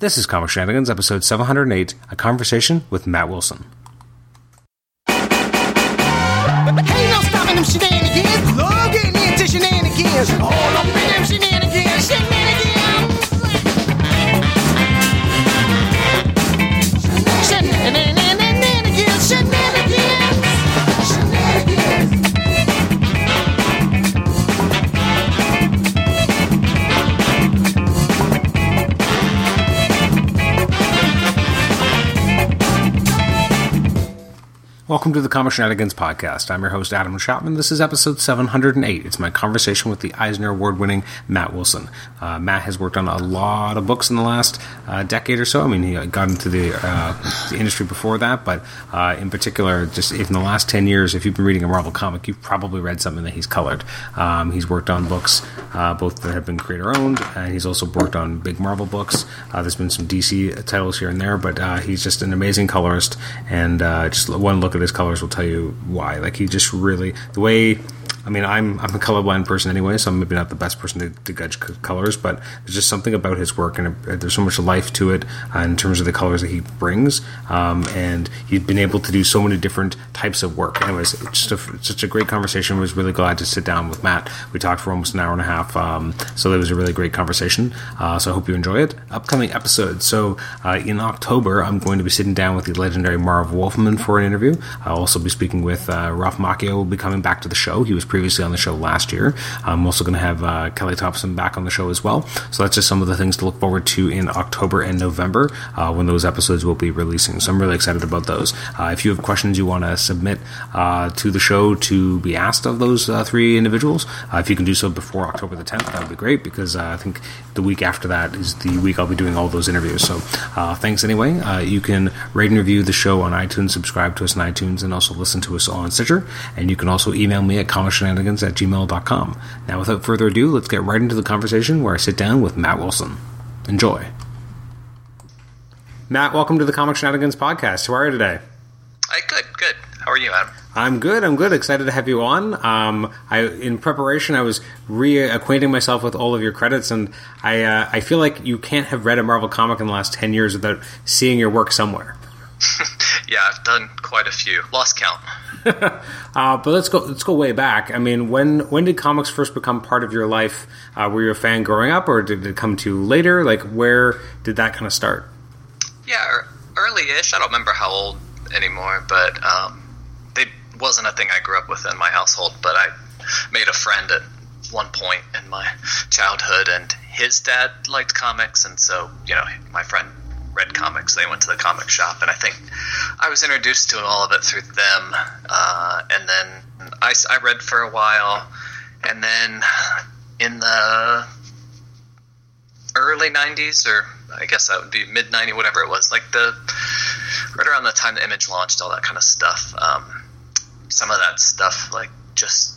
This is Comic Shenanigans, episode 708, a conversation with Matt Wilson. No stopping them shenanigans. Into shenanigans. All up in them shenanigans. Shenanigans. Welcome to the Comic Shenanigans podcast. I'm your host, Adam Chapman. This is episode 708. It's my conversation with the Eisner Award winning Matt Wilson. Uh, Matt has worked on a lot of books in the last uh, decade or so. I mean, he got into the, uh, the industry before that, but uh, in particular, just in the last 10 years, if you've been reading a Marvel comic, you've probably read something that he's colored. Um, he's worked on books uh, both that have been creator owned, and he's also worked on big Marvel books. Uh, there's been some DC titles here and there, but he's just an amazing colorist, and just one look at his colors will tell you why. Like he just really the way. I mean, I'm I'm a colorblind person anyway, so I'm maybe not the best person to, to judge colors, but there's just something about his work, and it, there's so much life to it uh, in terms of the colors that he brings, um, and he's been able to do so many different types of work. Anyways, it's just a, such a great conversation. I was really glad to sit down with Matt. We talked for almost an hour and a half, um, so it was a really great conversation. Uh, so I hope you enjoy it. Upcoming episodes. So uh, in October, I'm going to be sitting down with the legendary Marv Wolfman for an interview. I'll also be speaking with uh, Ralph Macchio. Will be coming back to the show. He was previously on the show last year. I'm also going to have uh, Kelly Thompson back on the show as well. So that's just some of the things to look forward to in October and November uh, when those episodes will be releasing. So I'm really excited about those. Uh, if you have questions you want to submit uh, to the show to be asked of those uh, three individuals, uh, if you can do so before October the 10th, that would be great because I think the week after that is the week I'll be doing all those interviews. So uh, thanks anyway. Uh, you can rate and review the show on iTunes, subscribe to us on iTunes, and also listen to us on Stitcher. And you can also email me at comicshenanigans at gmail.com. Now, without further ado, let's get right into the conversation where I sit down with Matt Wilson. Enjoy. Matt, welcome to the Comic Shenanigans podcast. How are you today? Hi, good, good. How are you, Adam? I'm good. I'm good. Excited to have you on. Um, I, in preparation, I was reacquainting myself with all of your credits, and I, uh, I feel like you can't have read a Marvel comic in the last ten years without seeing your work somewhere. yeah, I've done quite a few. Lost count. uh, but let's go. Let's go way back. I mean, when when did comics first become part of your life? Uh, were you a fan growing up, or did it come to you later? Like, where did that kind of start? Yeah, early-ish. I don't remember how old anymore, but um, wasn't a thing I grew up with in my household. But I made a friend at one point in my childhood, and his dad liked comics, and so you know, my friend read comics. They went to the comic shop, and I think I was introduced to all of it through them. Uh, and then I, I read for a while, and then in the early '90s, or I guess that would be mid '90s, whatever it was, like the right around the time the Image launched, all that kind of stuff. Um, some of that stuff, like just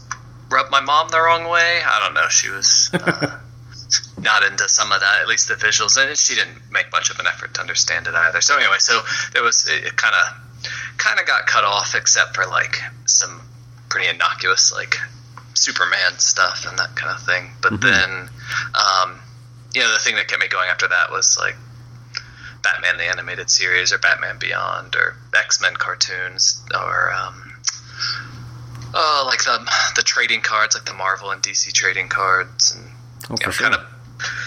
rubbed my mom the wrong way. I don't know. She was. Uh, not into some of that, at least the visuals, and she didn't make much of an effort to understand it either. So anyway, so there was it kind of kind of got cut off, except for like some pretty innocuous like Superman stuff and that kind of thing. But mm-hmm. then, um, you know, the thing that kept me going after that was like Batman the animated series or Batman Beyond or X Men cartoons or. Um, Oh, like the the trading cards, like the Marvel and DC trading cards, and Oh, you know, sure. kind of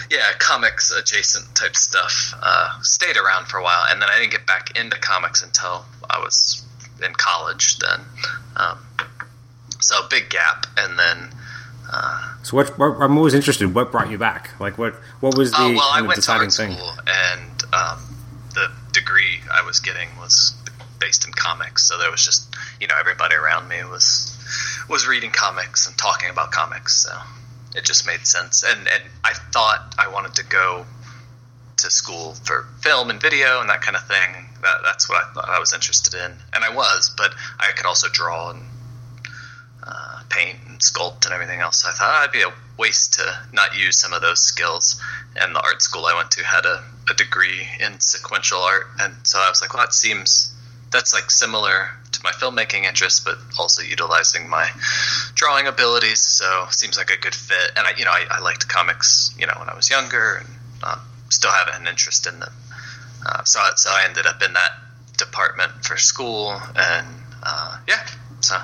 yeah, comics adjacent type stuff. Uh, stayed around for a while, and then I didn't get back into comics until I was in college. Then, um, so big gap, and then. Uh, so what, what? I'm always interested. What brought you back? Like what? What was the uh, well, I went to deciding art thing? school, and um, the degree I was getting was based in comics. So there was just you know everybody around me was was reading comics and talking about comics. So it just made sense. And and I thought I wanted to go to school for film and video and that kind of thing. That, that's what I thought I was interested in, and I was. But I could also draw and uh, paint and sculpt and everything else. So I thought oh, it'd be a waste to not use some of those skills. And the art school I went to had a, a degree in sequential art, and so I was like, well, that seems that's like similar to my filmmaking interests, but also utilizing my drawing abilities. So seems like a good fit. And I, you know, I, I liked comics, you know, when I was younger, and uh, still have an interest in them. Uh, so so I ended up in that department for school, and uh, yeah, so.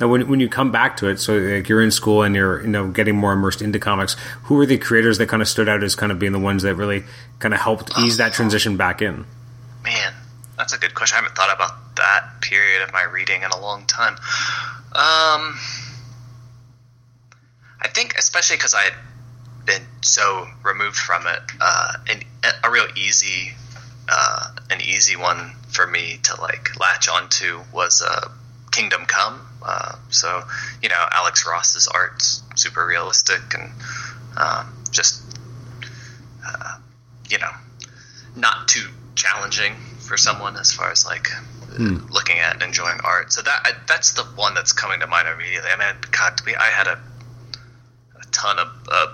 Now, when, when you come back to it, so like you're in school and you're you know getting more immersed into comics, who were the creators that kind of stood out as kind of being the ones that really kind of helped ease that transition back in? Man, that's a good question. I haven't thought about that period of my reading in a long time. Um, I think especially because I had been so removed from it, uh, and a real easy, uh, an easy one for me to like latch onto was uh, Kingdom Come. Uh, so you know, Alex Ross's art's super realistic and um, just uh, you know not too challenging for someone as far as like Hmm. looking at and enjoying art. So that I, that's the one that's coming to mind immediately. I mean, God, we, I had a a ton of, uh,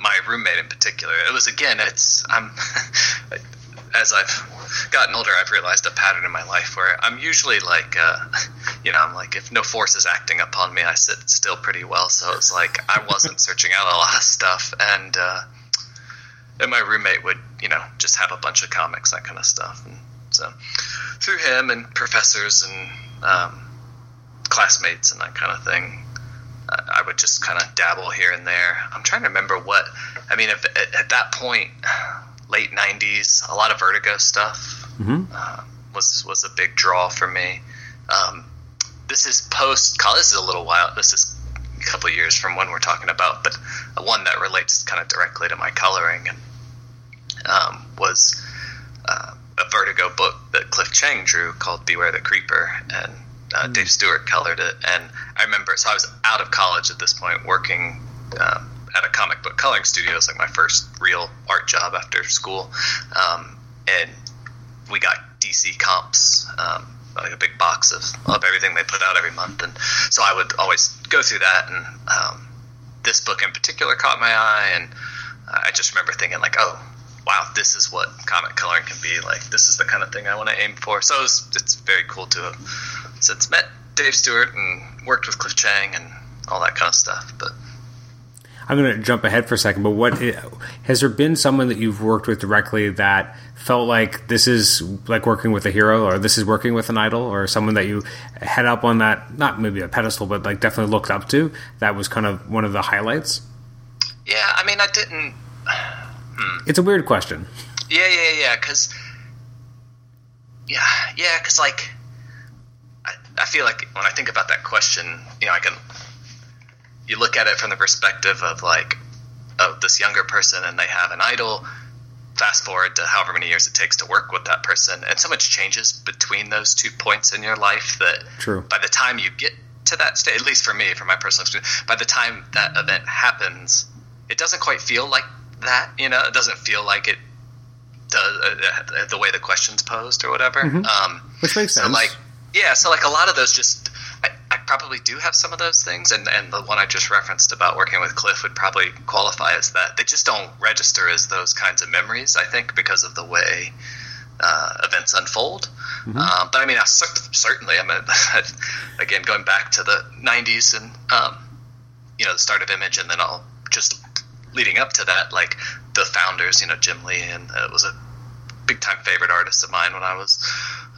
my roommate in particular. It was again, it's I'm as I've gotten older, I've realized a pattern in my life where I'm usually like, uh, you know, I'm like if no force is acting upon me, I sit still pretty well. So it's like I wasn't searching out a lot of stuff, and uh, and my roommate would, you know, just have a bunch of comics, that kind of stuff, and so through him and professors and um, classmates and that kind of thing, I I would just kind of dabble here and there. I'm trying to remember what. I mean, if, at, at that point, late '90s, a lot of Vertigo stuff Mhm. uh, was was a big draw for me. Um, this is post college. This is a little while. This is a couple of years from when we're talking about, but one that relates kind of directly to my coloring and um, was uh, a Vertigo book that Cliff Chiang drew called Beware the Creeper, and uh, Dave Stewart colored it. And I remember, so I was out of college at this point, working um, at a comic book coloring studio. It was like my first real art job after school, um, and we got DC comps. Um, like a big box of, of everything they put out every month, and so I would always go through that. And um, this book in particular caught my eye, and I just remember thinking like, oh, wow, this is what comic coloring can be like. This is the kind of thing I want to aim for. So it's, it's very cool to have since met Dave Stewart and worked with Cliff Chiang and all that kind of stuff. But I'm going to jump ahead for a second, but what has there been someone that you've worked with directly that felt like this is like working with a hero, or this is working with an idol, or someone that you had up on that not maybe a pedestal, but like definitely looked up to? That was kind of one of the highlights. yeah, I mean, I didn't. It's a weird question. Yeah, yeah, yeah. Because yeah, yeah. Because like, I, I feel like when I think about that question, you know, I can you look at it from the perspective of like, of this younger person, and they have an idol. Fast forward to however many years it takes to work with that person, and so much changes between those two points in your life that True. by the time you get to that state, at least for me, from my personal experience, by the time that event happens, it doesn't quite feel like that. You know, it doesn't feel like it does uh, the way the question's posed or whatever. Um, Which makes so sense. like, yeah, so like a lot of those just. I, I probably do have some of those things, and, and the one I just referenced about working with Cliff would probably qualify as that. They just don't register as those kinds of memories, I think, because of the way uh, events unfold. Um, but I mean, I certainly, I mean, again, going back to the '90s and um, you know the start of Image, and then i'll just leading up to that, like the founders, you know, Jim Lee, and uh, it was a big time favorite artist of mine when I was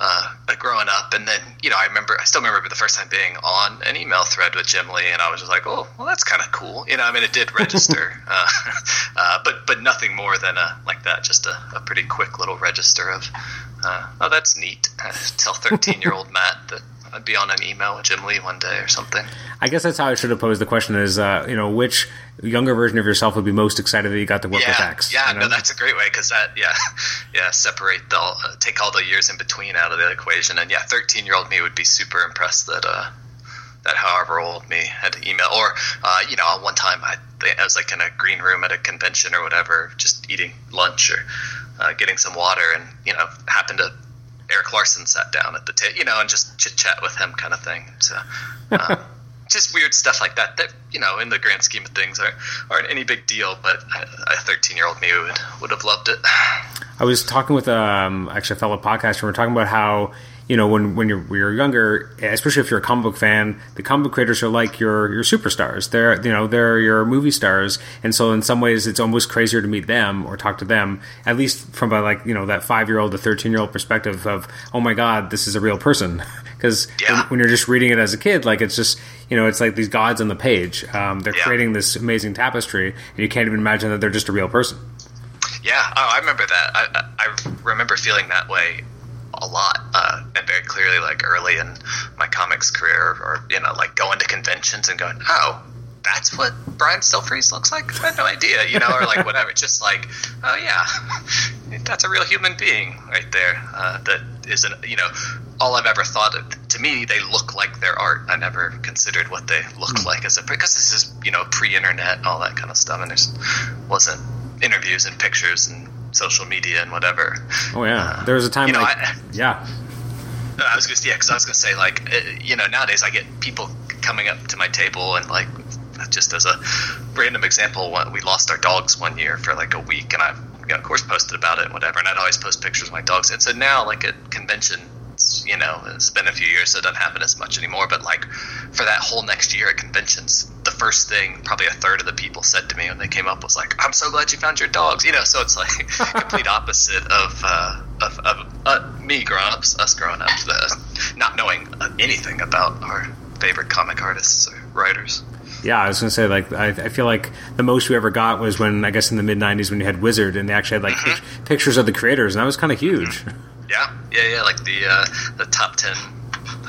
uh, growing up. And then, you know, I remember, I still remember the first time being on an email thread with Jim Lee, and I was just like, oh, well, that's kind of cool. You know, I mean, it did register, uh, uh, but but nothing more than a like that, just a, a pretty quick little register of, uh, oh, that's neat. Tell thirteen year old Matt that. I'd be on an email with Jim Lee one day or something. I guess that's how I should have posed the question: is uh, you know which younger version of yourself would be most excited that you got to work yeah, with X? Yeah, you know? no, that's a great way because that, yeah, yeah, separate the uh, take all the years in between out of the equation, and yeah, thirteen year old me would be super impressed that uh, that however old me had to email, or uh, you know, one time I, I was like in a green room at a convention or whatever, just eating lunch or uh, getting some water, and you know, happened to Erik Larsen sat down at the table, you know, and just chit chat with him, kind of thing. So. Um, just weird stuff like that that you know in the grand scheme of things aren't, aren't any big deal but a 13 year old me would would have loved it I was talking with um, actually a fellow podcaster. and We are talking about how you know when when you're, when you're younger, especially if you're a comic book fan, the comic book creators are like your your superstars. They're you know they're your movie stars, and so in some ways it's almost crazier to meet them or talk to them, at least from a like you know that five year old to thirteen year old perspective of oh my god, this is a real person. Because Yeah. when, when you're just reading it as a kid, like it's just you know it's like these gods on the page. Um, they're Yeah. creating this amazing tapestry, and you can't even imagine that they're just a real person. Yeah, oh, I remember that. I, I I remember feeling that way a lot, uh, and very clearly, like early in my comics career, or you know, like going to conventions and going, "Oh, that's what Brian Stelfreeze looks like." I had no idea, you know, or like whatever. Just like, oh yeah, that's a real human being right there. Uh, that isn't, you know, all I've ever thought. Of, to me, they look like their art. I never considered what they look like as a because this is you know pre-internet and all that kind of stuff, and there's wasn't interviews and pictures and social media and whatever. Oh yeah, there was a time you know, like I- yeah. I was gonna, yeah, because I was gonna say like, uh, you know, nowadays I get people coming up to my table and like, just as a random example, we lost our dogs one year for like a week, and I, you know, of course, posted about it and whatever, and I'd always post pictures of my dogs. And so now, like at conventions, you know, it's been a few years, so it doesn't happen as much anymore. But like for that whole next year at conventions, first thing probably a third of the people said to me when they came up was like, "I'm so glad you found your dogs," you know. So it's like complete opposite of. Uh, of, of uh, me growing up, us growing up, the, not knowing anything about our favorite comic artists or writers. Yeah, I was gonna say like I, I feel like the most we ever got was when I guess in the mid '90s when you had Wizard and they actually had like pic- pictures of the creators and that was kind of huge. Yeah, yeah, yeah, like the uh, the top ten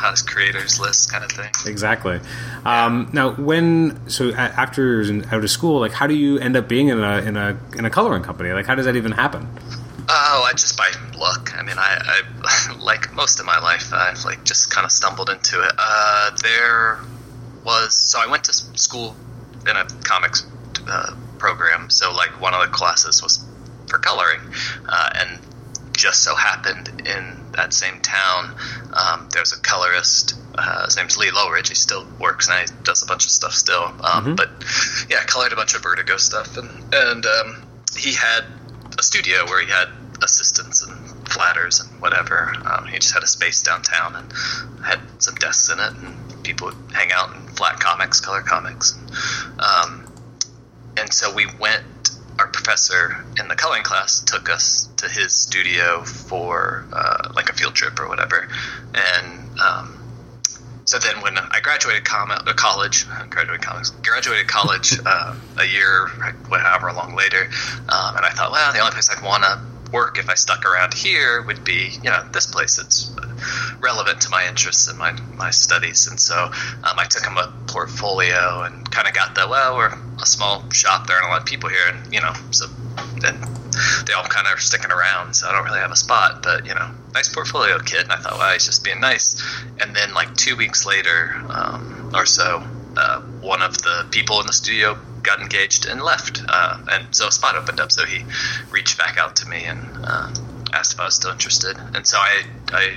hottest creators list kind of thing. exactly. Um, now, when so after you're out of school, like how do you end up being in a in a in a coloring company? Like how does that even happen? Oh, I just by luck. I mean, I, I like most of my life, I've like just kind of stumbled into it. Uh, there was so I went to school in a comics uh, program. So like one of the classes was for coloring, uh, and just so happened in that same town, um, there's a colorist. Uh, his name's Lee Loughridge. He still works and he does a bunch of stuff still. Um, But yeah, colored a bunch of Vertigo stuff, and and um, he had a studio where he had assistants and flatters and whatever. Um, he just had a space downtown and had some desks in it, and people would hang out and flat comics, color comics. Um, and so we went. Our professor in the coloring class took us to his studio for uh, like a field trip or whatever, and um, so then when I graduated com- uh, college, graduated comics, graduated college uh, a year, however long later, um, and I thought, well, the only place I'd want to work if I stuck around here would be, you know, this place that's relevant to my interests and my, my studies. And so um, I took him a portfolio and kind of got the, well, we're a small shop, there aren't a lot of people here, and, you know, so then they all kind of are sticking around, so I don't really have a spot, but, you know, nice portfolio, kid. And I thought, well, he's just being nice. And then, like, two weeks later um, or so, uh, one of the people in the studio got engaged and left. Uh, and so a spot opened up, so he reached back out to me and uh, asked if I was still interested. And so I, I,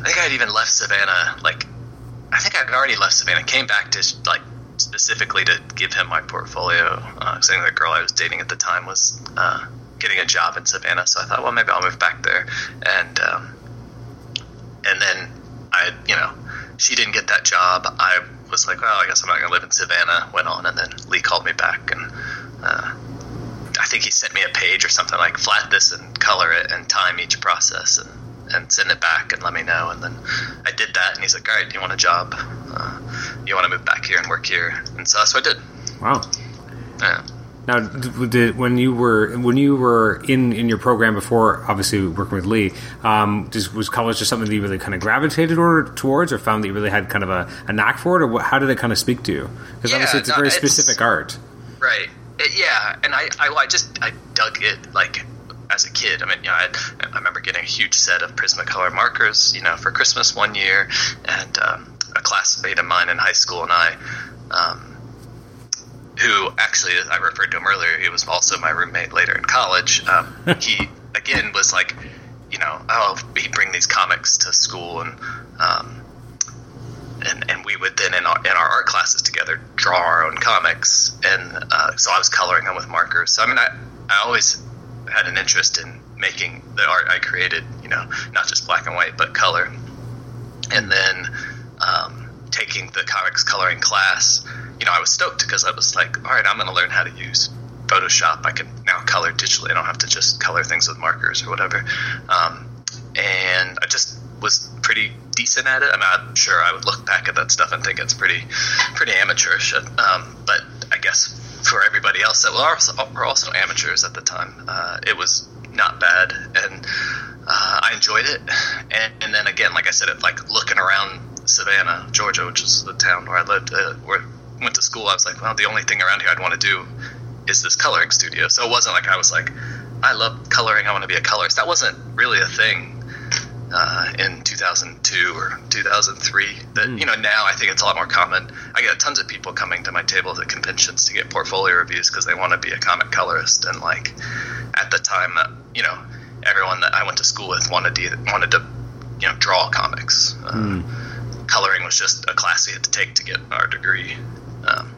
I think I'd even left Savannah, like, I think I'd already left Savannah, came back to, like, specifically to give him my portfolio. Uh, saying the girl I was dating at the time was uh, getting a job in Savannah, so I thought, well, maybe I'll move back there. And um, and then I, you know, she didn't get that job. I was like, well, I guess I'm not going to live in Savannah. Went on, and then Lee called me back, and uh, I think he sent me a page or something like flat this and color it and time each process and. And send it back and let me know. And then I did that, and he's like, "All right, do you want a job? Uh, you want to move back here and work here?" And so that's what I did. Wow. Yeah. Now, did, when you were when you were in, in your program before, obviously working with Lee, um, just, was college just something that you really kind of gravitated or, towards, or found that you really had kind of a, a knack for it, or what, how did it kind of speak to you? Because Yeah, obviously it's a very it's- specific art. Right. It, yeah, and I, I, I just I dug it like as a kid. I mean, you know, I, I remember getting a huge set of Prismacolor markers, you know, for Christmas one year, and um, a classmate of mine in high school and I, um, who actually I referred to him earlier, he was also my roommate later in college. Um, he again was like, you know, oh, he'd bring these comics to school and. Um, and, and we would then in our, in our art classes together draw our own comics and uh, so I was coloring them with markers so I mean I, I always had an interest in making the art I created, you know, not just black and white, but color. And then um, taking the comics coloring class, you know, I was stoked because I was like, all right, I'm going to learn how to use Photoshop. I can now color digitally. I don't have to just color things with markers or whatever. Um, and I just was pretty decent at it. I'm I'm sure I would look back at that stuff and think it's pretty, pretty amateurish. Um, but I guess for everybody else that were also, were also amateurs at the time, uh, it was not bad, and uh, I enjoyed it. And, and, then again, like I said, it, like looking around Savannah, Georgia, which is the town where I lived, uh, where I went to school, I was like, well, the only thing around here I'd want to do is this coloring studio. So it wasn't like I was like, I love coloring, I want to be a colorist. That wasn't really a thing uh, in 2002 or 2003. That mm. you know now I think it's a lot more common. I get tons of people coming to my table at conventions to get portfolio reviews because they want to be a comic colorist. And like at the time, uh, you know, everyone that I went to school with wanted to wanted to you know draw comics. Uh, mm. Coloring was just a class we had to take to get our degree. Um,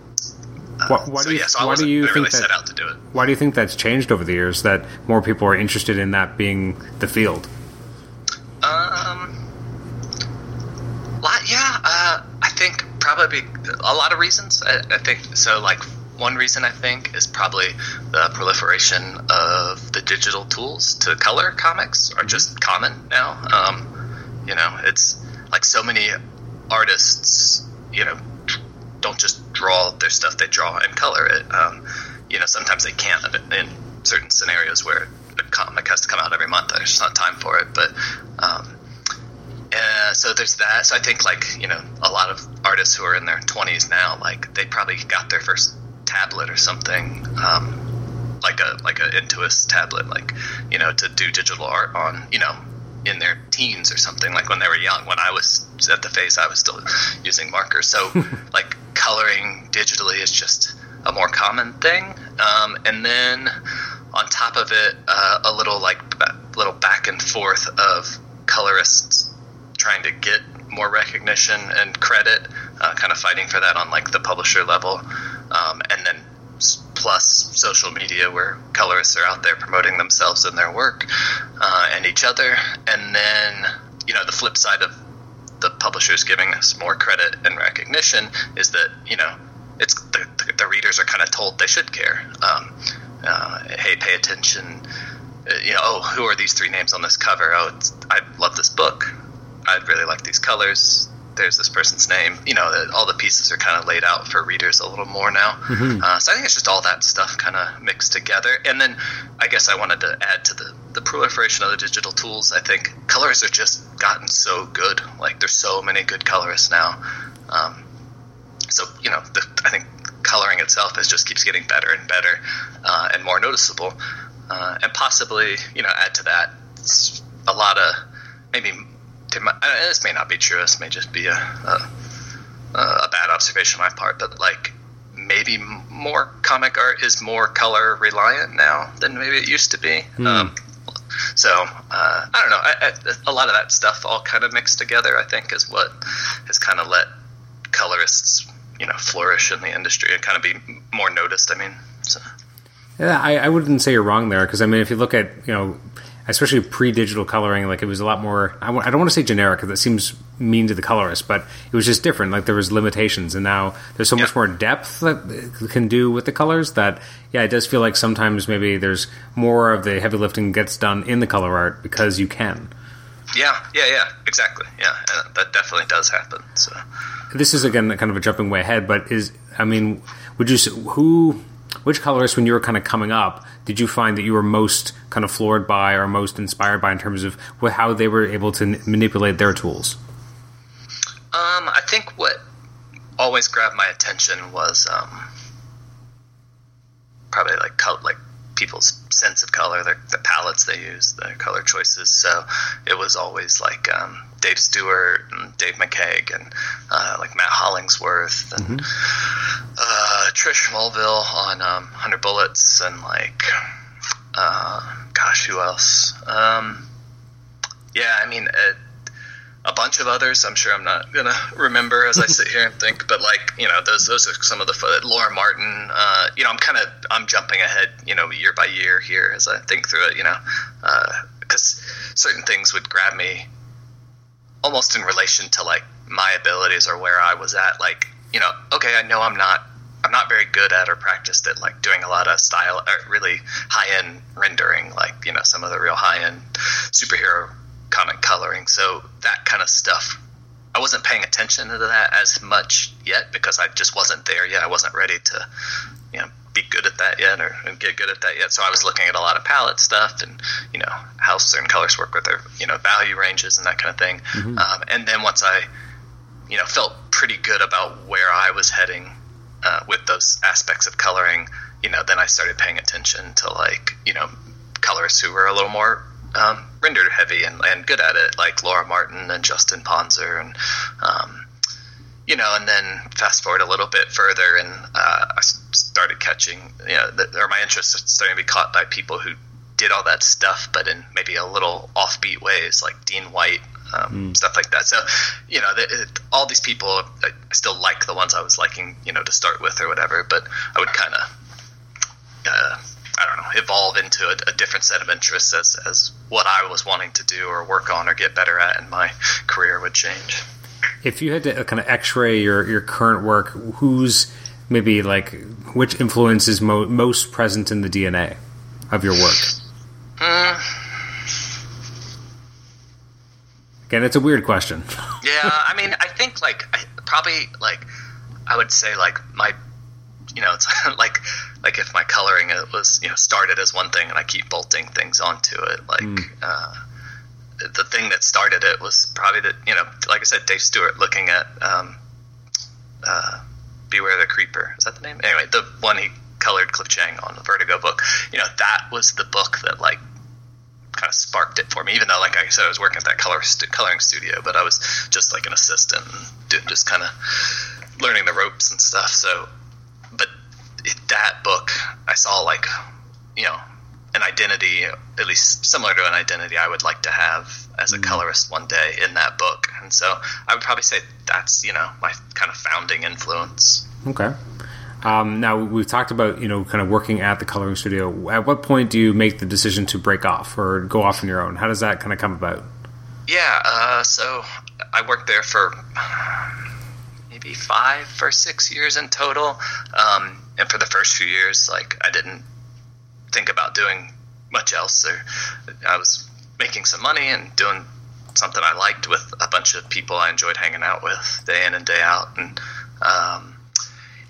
why, why, so, do you, yeah, so why do you think really that, Why do you think that's changed over the years? That more people are interested in that being the field. Um, lot, yeah, uh, I think probably a lot of reasons. I, I, think so. Like one reason I think is probably the proliferation of the digital tools to color comics are just common now. Um, you know, it's like so many artists, you know, don't just draw their stuff; they draw and color it. Um, you know, sometimes they can't in certain scenarios where a comic has to come out every month. There's just not time for it. But um, so there's that. So I think like you know a lot of artists who are in their 20s now, like they probably got their first tablet or something. Um, like a like a Intuos tablet, like you know, to do digital art on, you know, in their teens or something, like when they were young. When I was at the phase, I was still using markers. So, like coloring digitally is just a more common thing. Um, and then on top of it, uh, a little like little back and forth of colorists trying to get more recognition and credit, uh, kind of fighting for that on like the publisher level, um, and then plus social media where colorists are out there promoting themselves and their work uh, and each other, and then you know the flip side of the publishers giving us more credit and recognition is that you know it's the, the, readers are kind of told they should care. Um, uh, hey, pay attention. Uh, you know, oh, who are these three names on this cover? Oh, I love this book. I really like these colors. There's this person's name. You know, the, all the pieces are kind of laid out for readers a little more now. Mm-hmm. Uh, so I think it's just all that stuff kind of mixed together. And then I guess I wanted to add to the, the proliferation of the digital tools. I think colors have just gotten so good. Like there's so many good colorists now. Um, so you know, the, I think coloring itself is just keeps getting better and better uh, and more noticeable. Uh, and possibly, you know, add to that a lot of maybe this may not be true. This may just be a, a, a bad observation on my part, but like maybe more comic art is more color reliant now than maybe it used to be. Mm. Um, so uh, I don't know. I, I, a lot of that stuff all kind of mixed together. I think is what has kind of let colorists you know flourish in the industry and kind of be more noticed. I mean, so. yeah, I, I wouldn't say you're wrong there because I mean, if you look at you know, especially pre-digital coloring, like it was a lot more. I w- I don't want to say generic because that seems mean to the colorist, but it was just different. Like there was limitations, and now there's so much more depth that can do with the colors. That yeah, it does feel like sometimes maybe there's more of the heavy lifting gets done in the color art because you can. Yeah, yeah, yeah, exactly. Yeah, that definitely does happen. So this is again kind of a jumping way ahead, but is I mean, would you who which colorist when you were kind of coming up did you find that you were most kind of floored by or most inspired by in terms of how they were able to manipulate their tools? Um, I think what always grabbed my attention was um, probably like color, like people's sense of color, their, the palettes they use, the color choices. So it was always like um, Dave Stewart and Dave McCaig and uh, like Matt Hollingsworth and mm-hmm. uh, Trish Mulvihill on um, 100 Bullets and like, uh, gosh, who else? Um, yeah, I mean, it, a bunch of others. I'm sure I'm not gonna remember as I sit here and think, but like you know, those those are some of the Laura Martin. Uh, you know, I'm kind of I'm jumping ahead, you know, year by year here as I think through it. You know, because uh, certain things would grab me almost in relation to like my abilities or where I was at. Like you know, okay, I know I'm not I'm not very good at or practiced at like doing a lot of style really high end rendering, like you know some of the real high end superhero comic coloring. So that kind of stuff, I wasn't paying attention to that as much yet because I just wasn't there yet. I wasn't ready to, be good at that yet or get good at that yet. So I was looking at a lot of palette stuff and you know how certain colors work with their you know value ranges and that kind of thing. Mm-hmm. Um, and then once I, you know, felt pretty good about where I was heading uh, with those aspects of coloring, you know, then I started paying attention to like you know colorists who were a little more um, rendered heavy and, and good at it, like Laura Martin and Justin Ponsor and um, you know, and then fast forward a little bit further, and uh, I started catching, you know, the, or my interest starting to be caught by people who did all that stuff, but in maybe a little offbeat ways, like Dean White, um, mm. stuff like that. So, you know, the, it, all these people, I still like the ones I was liking, you know, to start with or whatever, but I would kind of uh, I don't know, evolve into a, a, different set of interests as, as what I was wanting to do or work on or get better at, and my career would change. If you had to kind of X-ray your your current work, who's maybe like which influence is mo- most present in the DNA of your work? Mm. Again, it's a weird question. yeah, I mean, I think like I, probably like I would say like my you know, it's like like if my coloring it was you know started as one thing and I keep bolting things onto it. Like mm. uh, the thing that started it was probably that you know, like I said, Dave Stewart looking at um, uh, Beware the Creeper. Is that the name? Anyway, the one he colored Cliff Chiang on the Vertigo book. You know, that was the book that like kind of sparked it for me. Even though, like I said, I was working at that color st- coloring studio, but I was just like an assistant, and just kind of learning the ropes and stuff. So but it, that book, I saw like, you know, an identity, at least similar to an identity I would like to have as a mm-hmm. colorist one day in that book. And so I would probably say that's, you know, my kind of founding influence. Okay. Um, now we've talked about you know kind of working at the coloring studio. At what point do you make the decision to break off or go off on your own? How does that kind of come about? Yeah, uh, so I worked there for maybe five or six years in total. Um, and for the first few years, like I didn't think about doing much else. Or I was making some money and doing something I liked with a bunch of people I enjoyed hanging out with day in and day out. And um,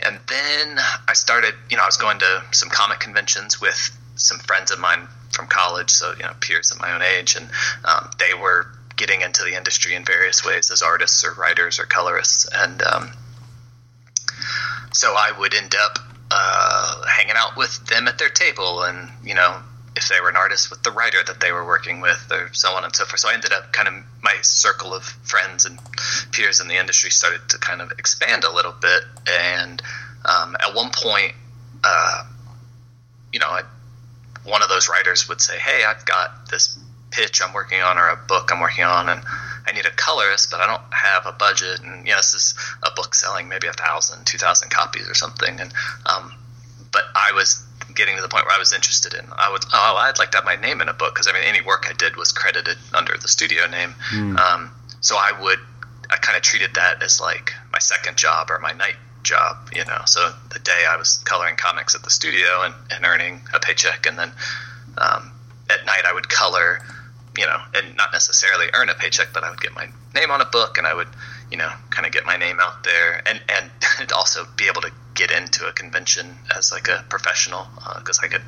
and then I started, you know, I was going to some comic conventions with some friends of mine from college, so you know, peers of my own age, and um, they were getting into the industry in various ways as artists or writers or colorists, and um, so I would end up uh, hanging out with them at their table, and you know, if they were an artist, with the writer that they were working with, or so on and so forth. So I ended up kind of my circle of friends and peers in the industry started to kind of expand a little bit, and um, at one point, uh, you know, I, one of those writers would say, "Hey, I've got this pitch I'm working on or a book I'm working on, and I need a colorist, but I don't have a budget. And you know, this is a book selling maybe a thousand, two thousand copies or something. And um, but I was getting to the point where I was interested in. I would, oh, I'd like to have my name in a book because I mean, any work I did was credited under the studio name. Mm. Um, so I would, I kind of treated that as like my second job or my night job, you know. So the day I was coloring comics at the studio and, and earning a paycheck, and then um, at night I would color you know, and not necessarily earn a paycheck, but I would get my name on a book and I would, you know, kind of get my name out there and, and also be able to get into a convention as like a professional because uh, I could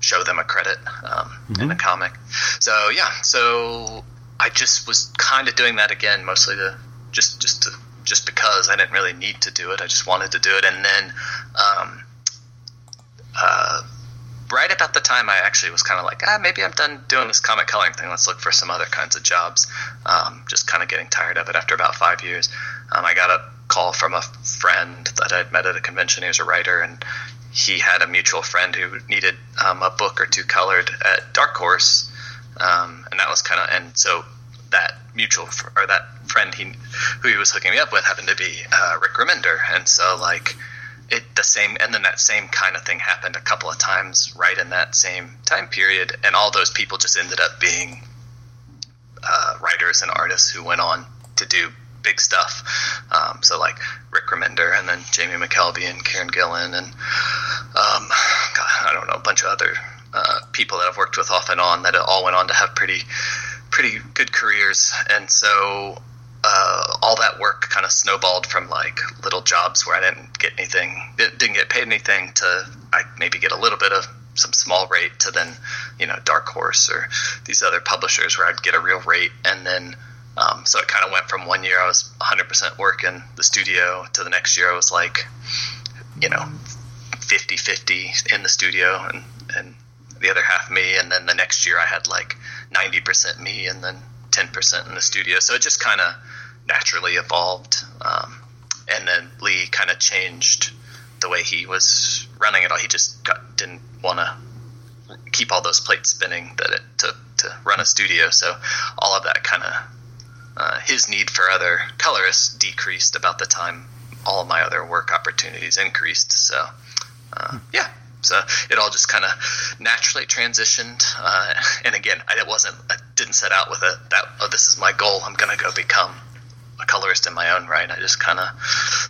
show them a credit um, mm-hmm. in a comic. So yeah, so I just was kind of doing that again, mostly to just just to just because I didn't really need to do it. I just wanted to do it, and then um, uh, right about the time I actually was kind of like, ah, maybe I'm done doing this comic coloring thing. Let's look for some other kinds of jobs. Um, just kind of getting tired of it after about five years. Um, I got a call from a friend that I'd met at a convention. He was a writer, and he had a mutual friend who needed um, a book or two colored at Dark Horse, um, and that was kind of and so that mutual or that friend he who he was hooking me up with happened to be uh, Rick Remender, and so like it the same, and then that same kind of thing happened a couple of times right in that same time period, and all those people just ended up being uh, writers and artists who went on to do big stuff. Um, so like Rick Remender and then Jamie McKelvie and Kieron Gillen and um, God, I don't know a bunch of other uh, people that I've worked with off and on that all went on to have pretty pretty good careers. And so uh, all that work kind of snowballed from like little jobs where I didn't get anything, didn't get paid anything to I maybe get a little bit of some small rate to then you know Dark Horse or these other publishers where I'd get a real rate. And then um, so it kind of went from one year I was 100% working the studio to the next year I was like you know 50 50 in the studio and and the other half me. And then the next year I had like 90% me and then 10% in the studio. So it just kind of naturally evolved um, and then Lee kind of changed the way he was running it all he just got, didn't want to keep all those plates spinning that it took to run a studio. So all of that kind of uh, his need for other colorists decreased about the time all of my other work opportunities increased. So uh, yeah, so it all just kind of naturally transitioned. Uh, and again, I wasn't I didn't set out with a that oh this is my goal. I'm going to go become a colorist in my own right. I just kind of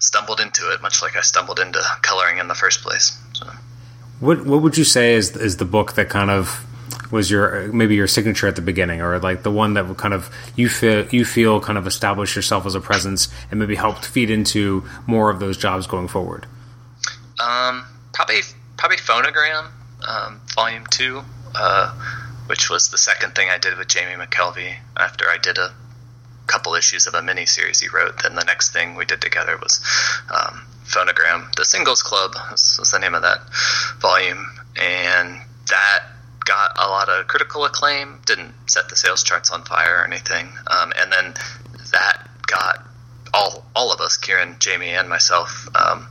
stumbled into it, much like I stumbled into coloring in the first place. So. What What would you say is is the book that kind of was your maybe your signature at the beginning, or like the one that kind of you feel you feel kind of established yourself as a presence and maybe helped feed into more of those jobs going forward? Um, probably probably Phonogram, um, Volume Two, uh, which was the second thing I did with Jamie McKelvie after I did a couple issues of a mini series he wrote. Then the next thing we did together was um, Phonogram, the Singles Club was, was the name of that volume, and that got a lot of critical acclaim. Didn't set the sales charts on fire or anything, um, and then that got all all of us, Kieron, Jamie, and myself, um,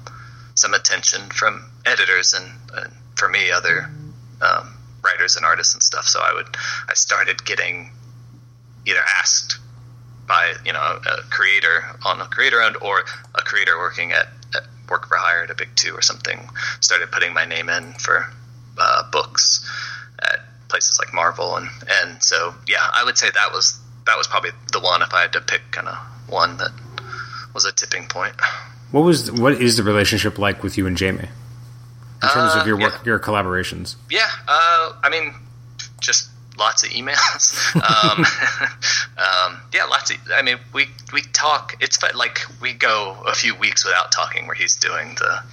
some attention from editors and, and for me, other um, writers and artists and stuff. So I would I started getting either asked by you know a creator on a creator owned or a creator working at, at work for hire at a big two or something started putting my name in for uh, books at places like Marvel and and so yeah I would say that was that was probably the one if I had to pick kind of one that was a tipping point. What was what is the relationship like with you and Jamie in terms Uh, of your work yeah. your collaborations? Yeah, uh, I mean, just lots of emails. um, um, yeah, lots of. I mean, we we talk. It's like we go a few weeks without talking, where he's doing the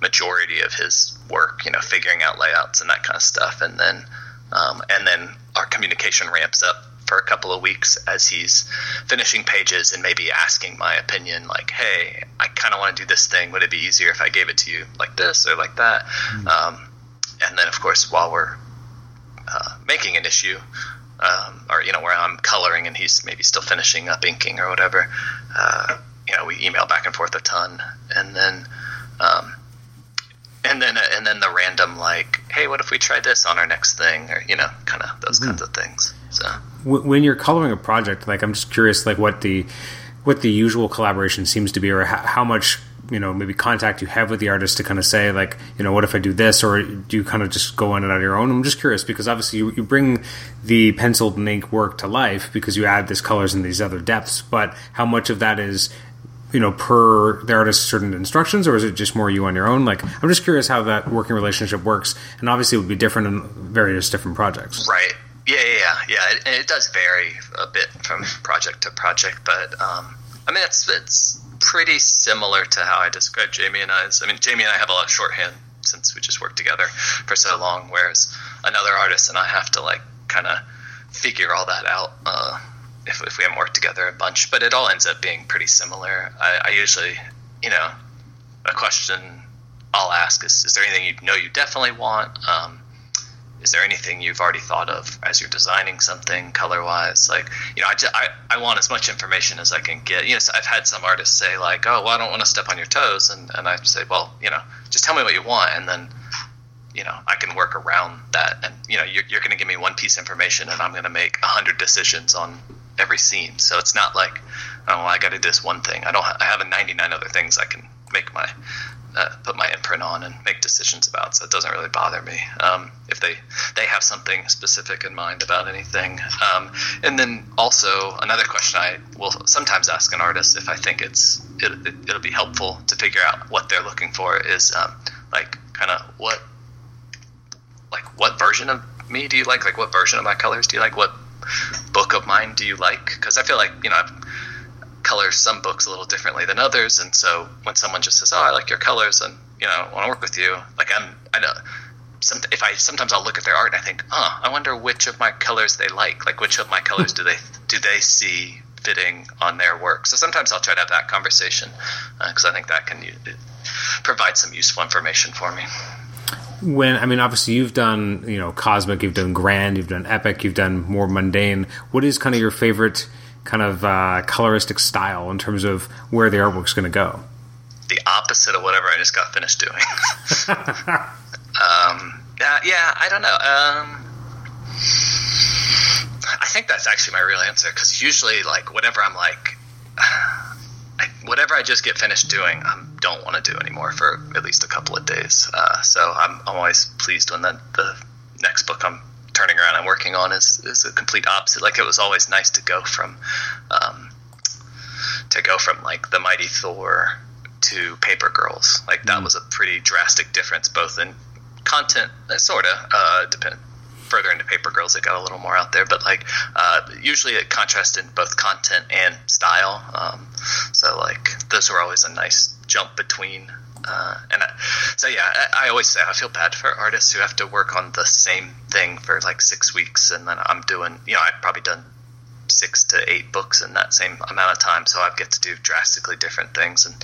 majority of his work. You know, figuring out layouts and that kind of stuff, and then um, and then our communication ramps up for a couple of weeks as he's finishing pages and maybe asking my opinion like hey i kind of want to do this thing would it be easier if i gave it to you like this or like that um, and then of course while we're uh, making an issue um, or you know where i'm coloring and he's maybe still finishing up inking or whatever uh, you know we email back and forth a ton. And then um, and then and then the random like hey what if we try this on our next thing? Or you know kind of those kinds of things. So. When you're coloring a project, like I'm just curious, like what the what the usual collaboration seems to be, or how, how much you know maybe contact you have with the artist to kind of say like you know what if I do this, or do you kind of just go on it on your own? I'm just curious because obviously you, you bring the penciled and ink work to life because you add these colors and these other depths, but how much of that is you know per the artist's certain instructions or is it just more you on your own like i'm just curious how that working relationship works and obviously it would be different in various different projects Right. Yeah, yeah, yeah. yeah. It, and it does vary a bit from project to project, but um, I mean, it's it's pretty similar to how I described Jamie and I's. I mean, Jamie and I have a lot of shorthand since we just worked together for so long, whereas another artist and I have to like kind of figure all that out uh, if if we haven't worked together a bunch. But it all ends up being pretty similar. I, I usually, you know, a question I'll ask is: Is there anything you know you definitely want? Um, is there anything you've already thought of as you're designing something color wise like you know I, ju- I, I want as much information as i can get you know so i've had some artists say like oh well i don't want to step on your toes and, and i say well you know just tell me what you want and then you know i can work around that and you know you're, you're going to give me one piece of information and i'm going to make a hundred decisions on every scene. So it's not like, oh, I got to do this one thing. I don't. Ha- I have a 99 other things I can make my uh, put my imprint on and make decisions about. So it doesn't really bother me um, if they they have something specific in mind about anything. Um, and then also another question I will sometimes ask an artist if I think it's it, it, will be helpful to figure out what they're looking for is um, like kind of what like what version of me do you like? Like what version of my colors do you like? What book of mine do you like? Because I feel like you know I've colors some books a little differently than others, and so when someone just says, "Oh, I like your colors," and you know, want to work with you, like I'm, I know. Some, if I sometimes I'll look at their art and I think, oh, I wonder which of my colors they like. Like which of my colors do they do they see fitting on their work? So sometimes I'll try to have that conversation because uh, I think that can provide some useful information for me when I mean, obviously you've done you know cosmic, you've done grand, you've done epic, you've done more mundane. What is kind of your favorite kind of uh, coloristic style in terms of where the artwork's going to go? The opposite of whatever I just got finished doing. um, yeah, yeah, I don't know. Um, I think that's actually my real answer because usually, like, whatever I'm like, I, whatever I just get finished doing, I don't want to do anymore for at least a couple of days. Uh, so I'm, I'm always pleased when the, the next book I'm turning around and working on is, is a complete opposite. Like it was always nice to go from um, to go from like the Mighty Thor to Paper Girls. Like that mm. was a pretty drastic difference, both in content, uh, sort of uh, depend further into Paper Girls, it got a little more out there, but like uh, usually it contrasted both content and style. Um, so like those were always a nice jump between uh, and I, so yeah, I, I, always say I feel bad for artists who have to work on the same thing for like six weeks, and then I'm doing, you know, I've probably done six to eight books in that same amount of time, so I get to do drastically different things and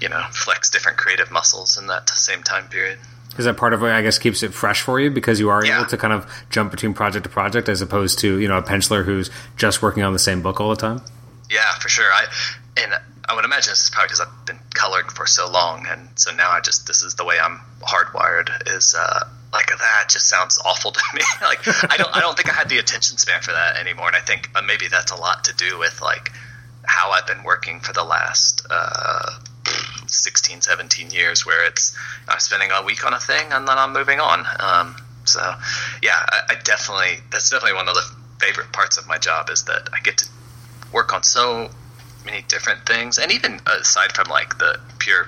you know flex different creative muscles in that same time period. Is that part of what I guess keeps it fresh for you because you are yeah. able to kind of jump between project to project as opposed to you know a penciler who's just working on the same book all the time? Yeah, for sure. I and I would imagine this is probably because I've been colored for so long, and so now I just this is the way I'm hardwired. Is uh, like that just sounds awful to me. like I don't I don't think I had the attention span for that anymore, and I think uh, maybe that's a lot to do with like how I've been working for the last uh, 16, 17 years, where it's I'm spending a week on a thing and then I'm moving on. Um, so yeah, I, I definitely that's definitely one of the favorite parts of my job is that I get to work on so many different things, and even aside from like the pure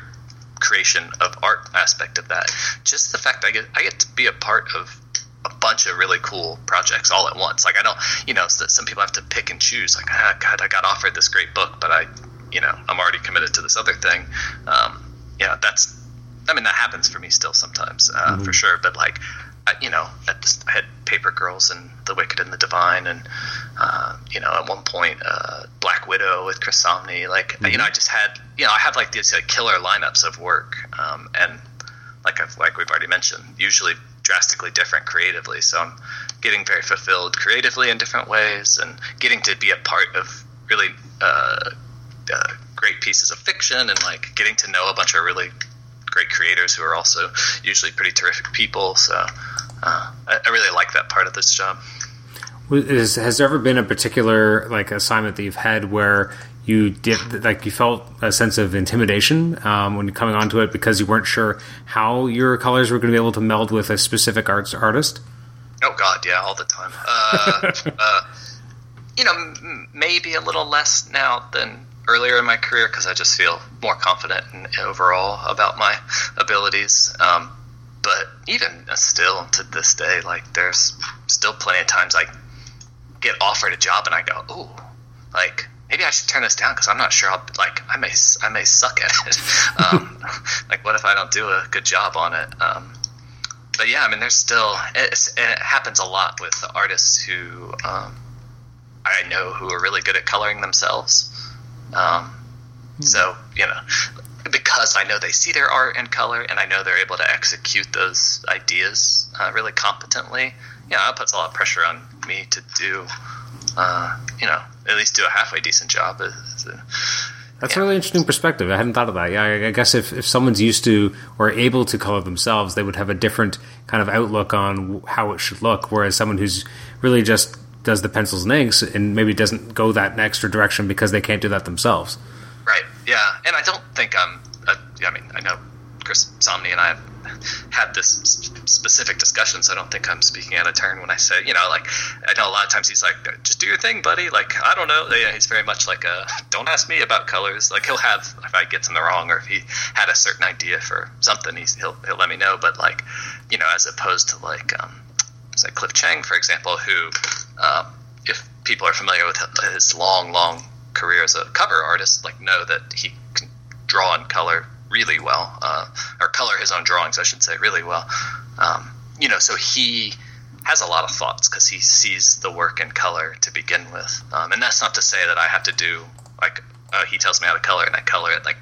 creation of art aspect of that, just the fact I get I get to be a part of a bunch of really cool projects all at once. Like I don't, you know, some people have to pick and choose. Like, ah, God, I got offered this great book, but I, you know, I'm already committed to this other thing. Um, yeah, that's. I mean, that happens for me still sometimes, uh, mm-hmm. for sure. But like, you know, I, just, I had Paper Girls and The Wicked and the Divine, and uh, you know, at one point, uh, Black Widow with Chris Samnee. Like, mm-hmm. you know, I just had, you know, I have like these like, killer lineups of work, um, and like I've, like we've already mentioned, usually drastically different creatively. So I'm getting very fulfilled creatively in different ways, and getting to be a part of really uh, uh, great pieces of fiction, and like getting to know a bunch of really great creators who are also usually pretty terrific people. So uh, I, I, really like that part of this job. Is, has there ever been a particular like assignment that you've had where you did like you felt a sense of intimidation um, when coming onto it because you weren't sure how your colors were going to be able to meld with a specific arts artist? Oh God, yeah, all the time. Uh, uh, you know, m- maybe a little less now than earlier in my career because I just feel more confident in, overall about my abilities. Um, but even still to this day, like there's still plenty of times I get offered a job and I go, "Ooh, like maybe I should turn this down because I'm not sure I'll like I may I may suck at it. um, like what if I don't do a good job on it? Um, but yeah, I mean, there's still and it happens a lot with the artists who um, I know who are really good at coloring themselves. Um, hmm. So you know, because I know they see their art in color, and I know they're able to execute those ideas uh, really competently. Yeah, that puts a lot of pressure on me to do, uh, you know, at least do a halfway decent job. That's yeah. a really interesting perspective. I hadn't thought of that. Yeah, I guess if, if someone's used to or able to color themselves, they would have a different kind of outlook on how it should look. Whereas someone who's really just does the pencils and inks, and maybe doesn't go that extra direction because they can't do that themselves. Yeah. And I don't think I'm. Uh, I mean, I know Chris Samnee and I have had this specific discussion, so I don't think I'm speaking out of turn when I say, you know, like I know a lot of times he's like, just do your thing, buddy. Like I don't know. Yeah, he's very much like a don't ask me about colors. Like he'll have if I get something wrong or if he had a certain idea for something, he'll he'll let me know. But like, you know, as opposed to like, um, like Cliff Chiang, for example, who, um, if people are familiar with his long, long career as a cover artist, like know that he can draw in color really well, uh, or color his own drawings, I should say, really well. Um, you know, so he has a lot of thoughts because he sees the work in color to begin with, um, and that's not to say that I have to do like uh, he tells me how to color and I color it. Like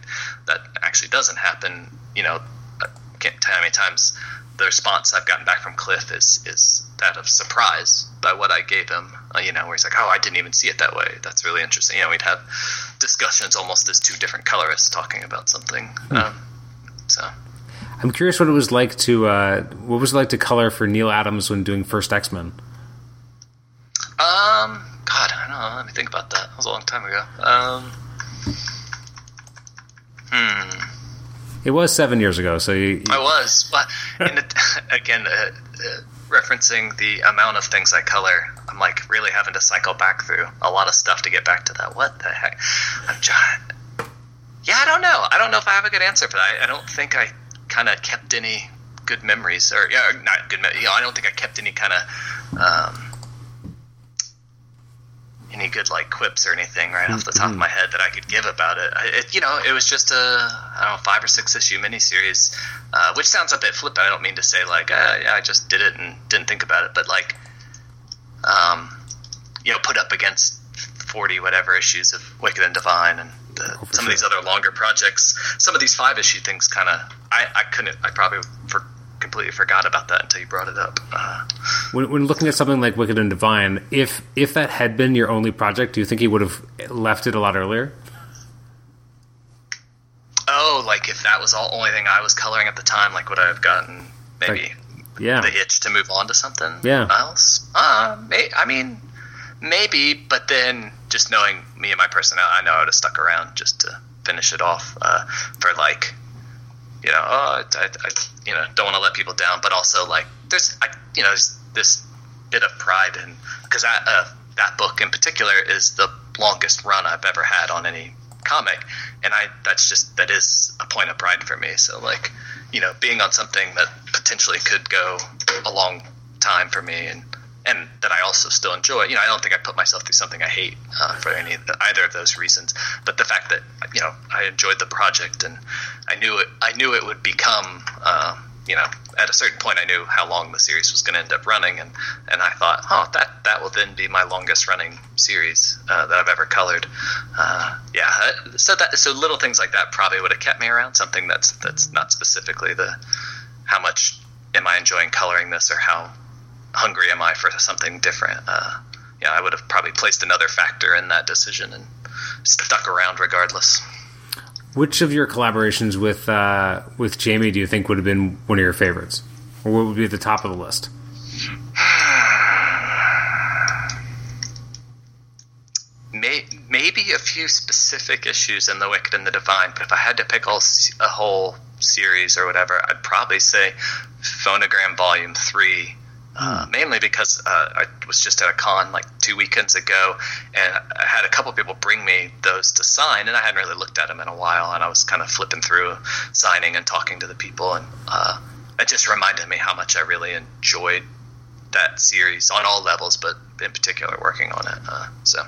that actually doesn't happen. You know, I can't tell how many times the response I've gotten back from Cliff is is that of surprise by what I gave him. Uh, you know, where he's like, "Oh, I didn't even see it that way. That's really interesting." You know, we'd have discussions almost as two different colorists talking about something. Hmm. Um, so, I'm curious what it was like to uh, what was it like to color for Neal Adams when doing First X Men. Um, God, I don't know. Let me think about that. That was a long time ago. Um, hmm. It was seven years ago, so you, you... I was, but again, uh, uh, referencing the amount of things I color, I'm like really having to cycle back through a lot of stuff to get back to that. What the heck? I'm trying. Yeah, I don't know. I don't know if I have a good answer for that. I, I don't think I kind of kept any good memories, or yeah, not good. You know, I don't think I kept any kind of. Um, any good like quips or anything right off the top of mm-hmm. my head that I could give about it. I, it you know, it was just a I don't know five or six issue miniseries, uh, which sounds a bit flippant. I don't mean to say like uh, yeah, I just did it and didn't think about it, but like, um, you know, put up against forty whatever issues of Wicked and Divine and the, oh, some sure. of these other longer projects. Some of these five issue things kind of I I couldn't I probably for completely forgot about that until you brought it up. Uh, when, when, looking at something like Wicked and Divine, if if that had been your only project, do you think he would have left it a lot earlier? Oh, like if that was the only thing I was coloring at the time, like would I have gotten maybe like, yeah. the itch to move on to something yeah. else? Uh, may, I mean, maybe, but then just knowing me and my personality, I know I would have stuck around just to finish it off uh, for like you know, oh, I, I, you know, don't want to let people down, but also like there's, I, you know, there's this bit of pride in because that uh, that book in particular is the longest run I've ever had on any comic, and I that's just that is a point of pride for me. So like, you know, being on something that potentially could go a long time for me and and that I also still enjoy. You know, I don't think I put myself through something I hate uh, for any either of those reasons. But the fact that you know I enjoyed the project and I knew it, I knew it would become. Uh, you know, at a certain point, I knew how long the series was going to end up running, and, and I thought, oh, that that will then be my longest running series uh, that I've ever colored. Uh, yeah, so that so little things like that probably would have kept me around. Something that's that's not specifically the how much am I enjoying coloring this or how hungry am I for something different? Uh, yeah, I would have probably placed another factor in that decision and stuck around regardless. Which of your collaborations with uh, with Jamie do you think would have been one of your favorites, or what would be at the top of the list? Maybe a few specific issues in The Wicked and the Divine, but if I had to pick all, a whole series or whatever, I'd probably say Phonogram Volume 3 uh, mainly because uh, I was just at a con like two weekends ago, and I had a couple people bring me those to sign, and I hadn't really looked at them in a while, and I was kind of flipping through, signing and talking to the people, and uh, it just reminded me how much I really enjoyed that series on all levels, but in particular working on it. Uh, so,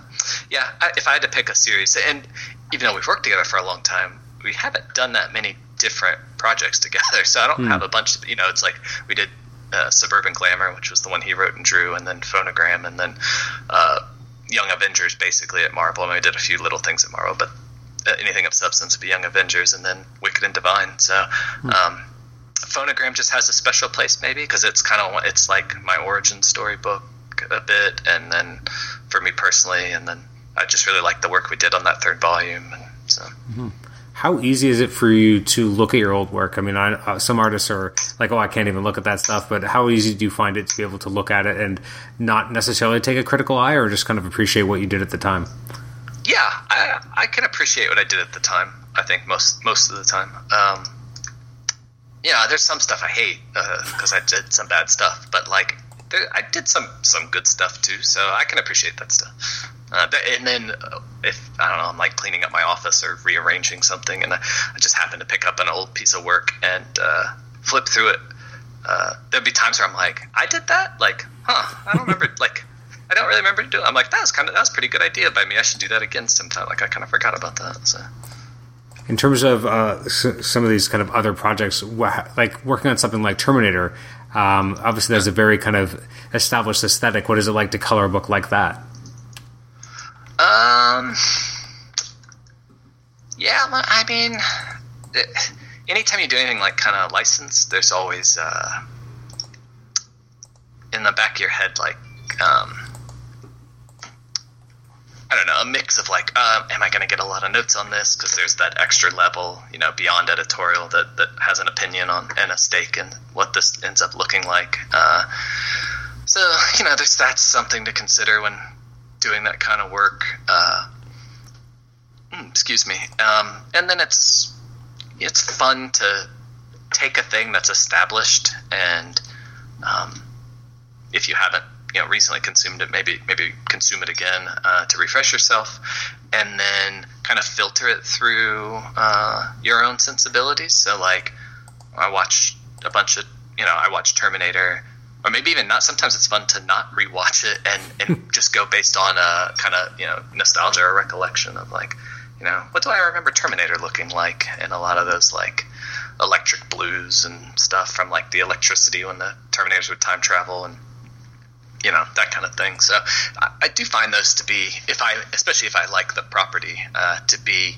yeah, I, if I had to pick a series, and even though we've worked together for a long time, we haven't done that many different projects together. So I don't hmm. have a bunch. Of, you know, it's like we did uh, Suburban Glamour, which was the one he wrote and drew, and then Phonogram, and then uh, Young Avengers, basically at Marvel. I mean, we did a few little things at Marvel, but uh, anything of substance would be Young Avengers, and then Wicked and Divine. So, hmm. um, Phonogram just has a special place, maybe because it's kind of it's like my origin story book a bit, and then for me personally, and then I just really like the work we did on that third volume, and so. Mm-hmm. How easy is it for you to look at your old work? I mean, I, uh, some artists are like, "Oh, I can't even look at that stuff," but how easy do you find it to be able to look at it and not necessarily take a critical eye, or just kind of appreciate what you did at the time? Yeah, I, I can appreciate what I did at the time. I think most most of the time. Um, yeah, there's some stuff I hate because uh, I did some bad stuff, but like I did some some good stuff too, so I can appreciate that stuff. Uh, and then uh, if I don't know, I'm like cleaning up my office or rearranging something, and I, I just happen to pick up an old piece of work and uh, flip through it. Uh, there'd be times where I'm like, I did that, like, huh? I don't remember, like, I don't really remember doing. I'm like, that was kind of that was pretty good idea by me. I should do that again sometime. Like, I kind of forgot about that. So. In terms of uh, some of these kind of other projects, like working on something like Terminator, um, obviously there's a very kind of established aesthetic. What is it like to color a book like that? Um. Yeah, I mean, anytime you do anything like kind of licensed, there's always uh, in the back of your head like, um, I don't know, a mix of like, uh, am I going to get a lot of notes on this? Because there's that extra level, you know, beyond editorial that that has an opinion on and a stake in what this ends up looking like. Uh, so you know, there's that's something to consider when doing that kind of work. Uh, hmm, excuse me. Um, and then it's it's fun to take a thing that's established and um, if you haven't you know recently consumed it, maybe maybe consume it again uh, to refresh yourself, and then kind of filter it through uh, your own sensibilities. So like, I watch a bunch of you know I watch Terminator or maybe even not. Sometimes it's fun to not rewatch it and, and just go based on a kind of you know nostalgia or recollection of like you know what do I remember Terminator looking like and a lot of those like electric blues and stuff from like the electricity when the Terminators would time travel and you know that kind of thing. So I, I do find those to be if I especially if I like the property uh, to be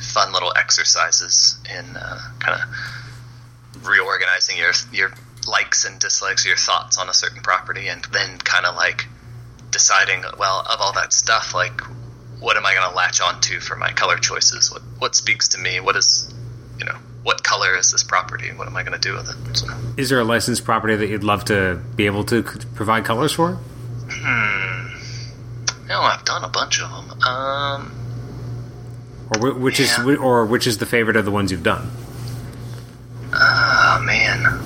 fun little exercises in uh, kind of reorganizing your your likes and dislikes, your thoughts on a certain property, and then kind of like deciding, well, of all that stuff, like what am I going to latch onto for my color choices? What what speaks to me? What is, you know, what color is this property? What am I going to do with it? So. Is there a licensed property that you'd love to be able to provide colors for? Hmm. No, I've done a bunch of them. Um. Or which yeah. is or which is the favorite of the ones you've done? Oh man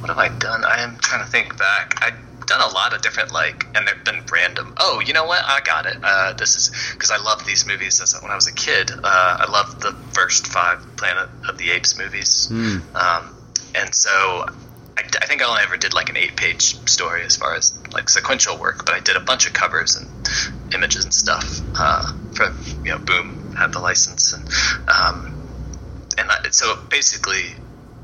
what have I done? I am trying to think back. I've done a lot of different like, and they've been random. Oh, you know what? I got it. Uh, this is because I love these movies. As when I was a kid, uh, I loved the first five Planet of the Apes movies, mm. um, and so I, I, think I only ever did like an eight-page story as far as like sequential work, but I did a bunch of covers and images and stuff uh, for you know Boom had the license and um, and I, so basically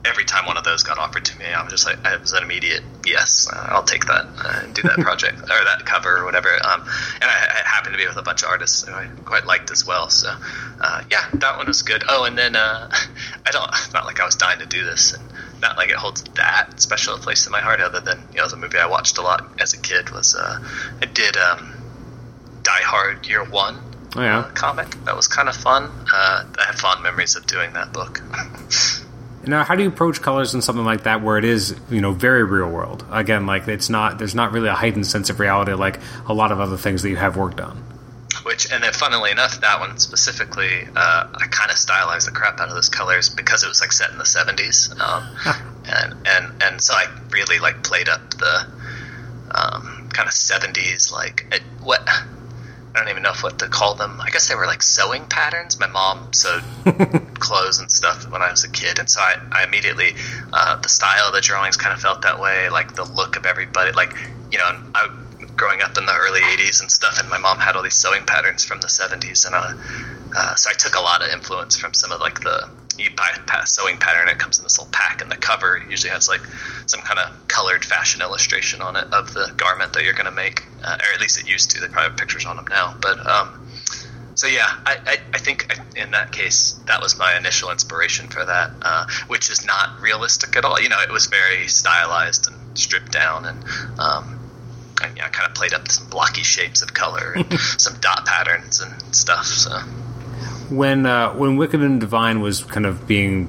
every time one of those got offered to me, I was just like, it was an immediate yes, uh, I'll take that and do that project or that cover or whatever. Um, and I, I, happened to be with a bunch of artists who I quite liked as well. So uh, yeah, that one was good. Oh, and then uh, I don't, not like I was dying to do this, and not like it holds that special a place in my heart. Other than you know, the movie I watched a lot as a kid. Was uh, I did um, Die Hard Year One. Oh, yeah. Uh, comic that was kind of fun. Uh, I have fond memories of doing that book. Now, how do you approach colors in something like that, where it is, you know, very real world? Again, like it's not, there's not really a heightened sense of reality like a lot of other things that you have worked on. Which, and then, funnily enough, that one specifically, uh, I kind of stylized the crap out of those colors because it was like set in the '70s, um, and and and so I really like played up the um, kind of '70s like it, what I don't even know what to call them. I guess they were like sewing patterns. My mom sewed clothes and stuff when I was a kid, and so I, I immediately uh, the style of the drawings kind of felt that way. Like the look of everybody, like you know, I growing up in the early '80s and stuff, and my mom had all these sewing patterns from the '70s, and uh, uh, so I took a lot of influence from some of like the you buy a sewing pattern. It comes in this little pack, and the cover usually has like some kind of colored fashion illustration on it of the garment that you're going to make, uh, or at least it used to. They probably have pictures on them now, but um, so yeah, I, I, I, think in that case that was my initial inspiration for that, uh, which is not realistic at all. You know, it was very stylized and stripped down, and um, and yeah, kind of played up some blocky shapes of color and some dot patterns and stuff. So when uh, when Wicked and Divine was kind of being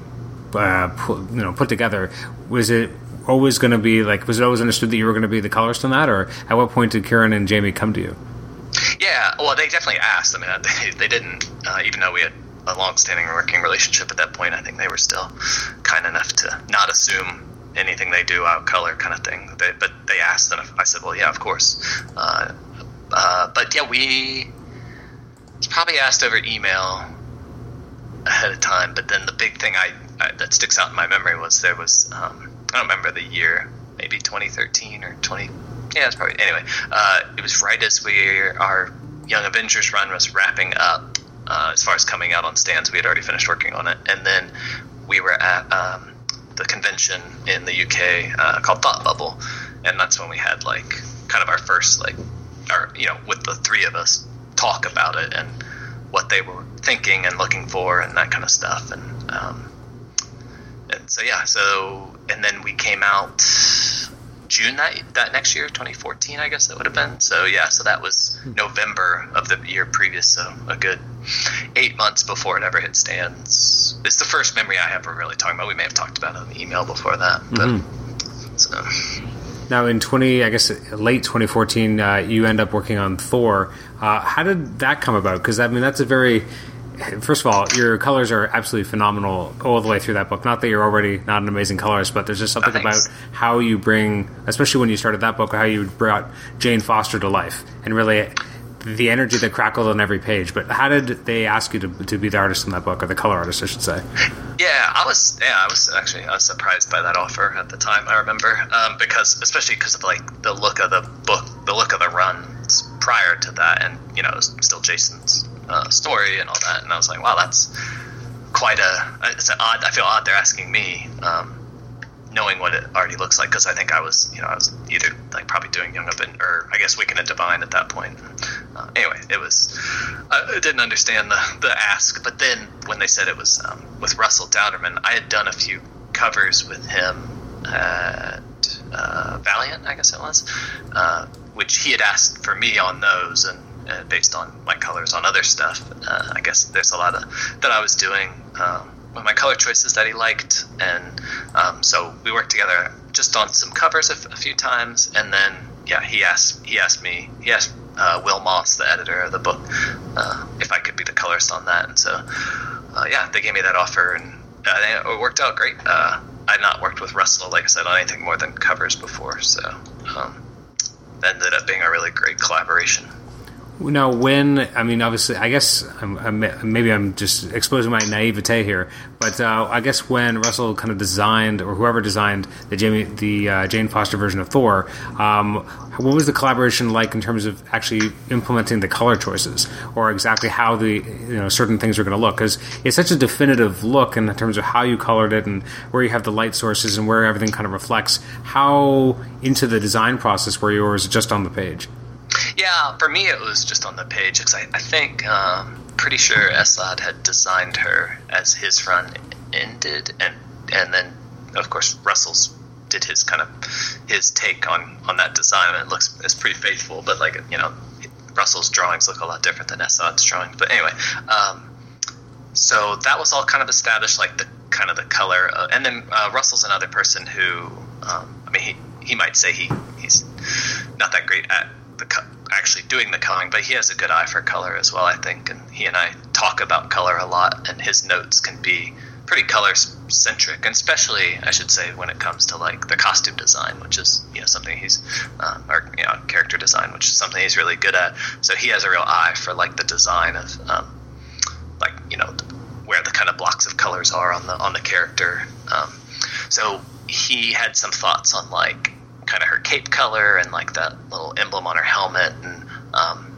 uh, put, you know put together, was it always going to be like was it always understood that you were going to be the colorist on that, or at what point did Kieron and Jamie come to you? Yeah, well, they definitely asked. I mean, they, they didn't, uh, even though we had a long-standing working relationship at that point. I think they were still kind enough to not assume anything they do out color kind of thing. They, but they asked, and I said, "Well, yeah, of course." Uh, uh, but yeah, we probably asked over email ahead of time. But then the big thing I, I that sticks out in my memory was there was um, I don't remember the year, maybe 2013 or 20. Yeah, it's probably anyway. Uh, it was right as we our Young Avengers run was wrapping up. Uh, as far as coming out on stands, we had already finished working on it, and then we were at um, the convention in the UK uh, called Thought Bubble, and that's when we had like kind of our first like, our you know, with the three of us talk about it and what they were thinking and looking for and that kind of stuff, and um, and so yeah, so and then we came out June that that next year, 2014, I guess that would have been. So yeah, so that was November of the year previous, so a good eight months before it ever hit stands. It's the first memory I have of really talking about. We may have talked about it on the email before that, but so Now, in 20, I guess late 2014, uh, you end up working on Thor. Uh, how did that come about? Because I mean, that's a very First of all, your colors are absolutely phenomenal all the way through that book. Not that you're already not an amazing colorist, but there's just something Oh, about how you bring, especially when you started that book, how you brought Jane Foster to life, and really the energy that crackled on every page. But how did they ask you to, to be the artist in that book, or the color artist, I should say? Yeah, I was. Yeah, I was actually. I was surprised by that offer at the time. I remember um, because, especially because of like the look of the book, the look of the runs prior to that, and you know, it was still Jason's uh, story and all that. And I was like, wow, that's quite a. It's an odd. I feel odd they're asking me, um, knowing what it already looks like, because I think I was, you know, I was either like probably doing Young Up or I guess Wicked and Divine at that point. Uh, anyway, it was. I I didn't understand the the ask, but then when they said it was um, with Russell Dauterman, I had done a few covers with him at uh, Valiant, I guess it was, uh, which he had asked for me on those, and uh, based on my colors on other stuff. Uh, I guess there's a lot of that I was doing um, with my color choices that he liked, and um, so we worked together just on some covers a, f- a few times, and then yeah, he asked he asked me he asked uh, Wil Moss, the editor of the book, uh, if I could be the colorist on that, and so uh, yeah, they gave me that offer, and uh, it worked out great. I'd not worked with Russell, like I said, on anything more than covers before, so um, that ended up being a really great collaboration. Now, when I mean, obviously, I guess I'm, I'm, maybe I'm just exposing my naivete here, but uh, I guess when Russell kind of designed, or whoever designed the Jamie, the uh, Jane Foster version of Thor, um, what was the collaboration like in terms of actually implementing the color choices, or exactly how the you know certain things are going to look? Because it's such a definitive look in terms of how you colored it and where you have the light sources and where everything kind of reflects. How into the design process were you, or was it just on the page? Yeah, for me it was just on the page because I, I think um, pretty sure Esad had designed her as his run ended, and and then of course Russell's did his kind of his take on on that design, and it looks it's pretty faithful. But like you know, Russell's drawings look a lot different than Esad's drawings. But anyway, um, so that was all kind of established, like the kind of the color, uh, and then uh, Russell's another person who, um, I mean, he he might say he he's not that great at the actually doing the coloring, but he has a good eye for color as well, I think. And he and I talk about color a lot, and his notes can be pretty color centric, and especially I should say when it comes to like the costume design, which is you know something he's um, or you know character design, which is something he's really good at. So he has a real eye for like the design of um, like you know where the kind of blocks of colors are on the on the character. Um, so he had some thoughts on like kind of her cape color and like that little emblem on her helmet and um,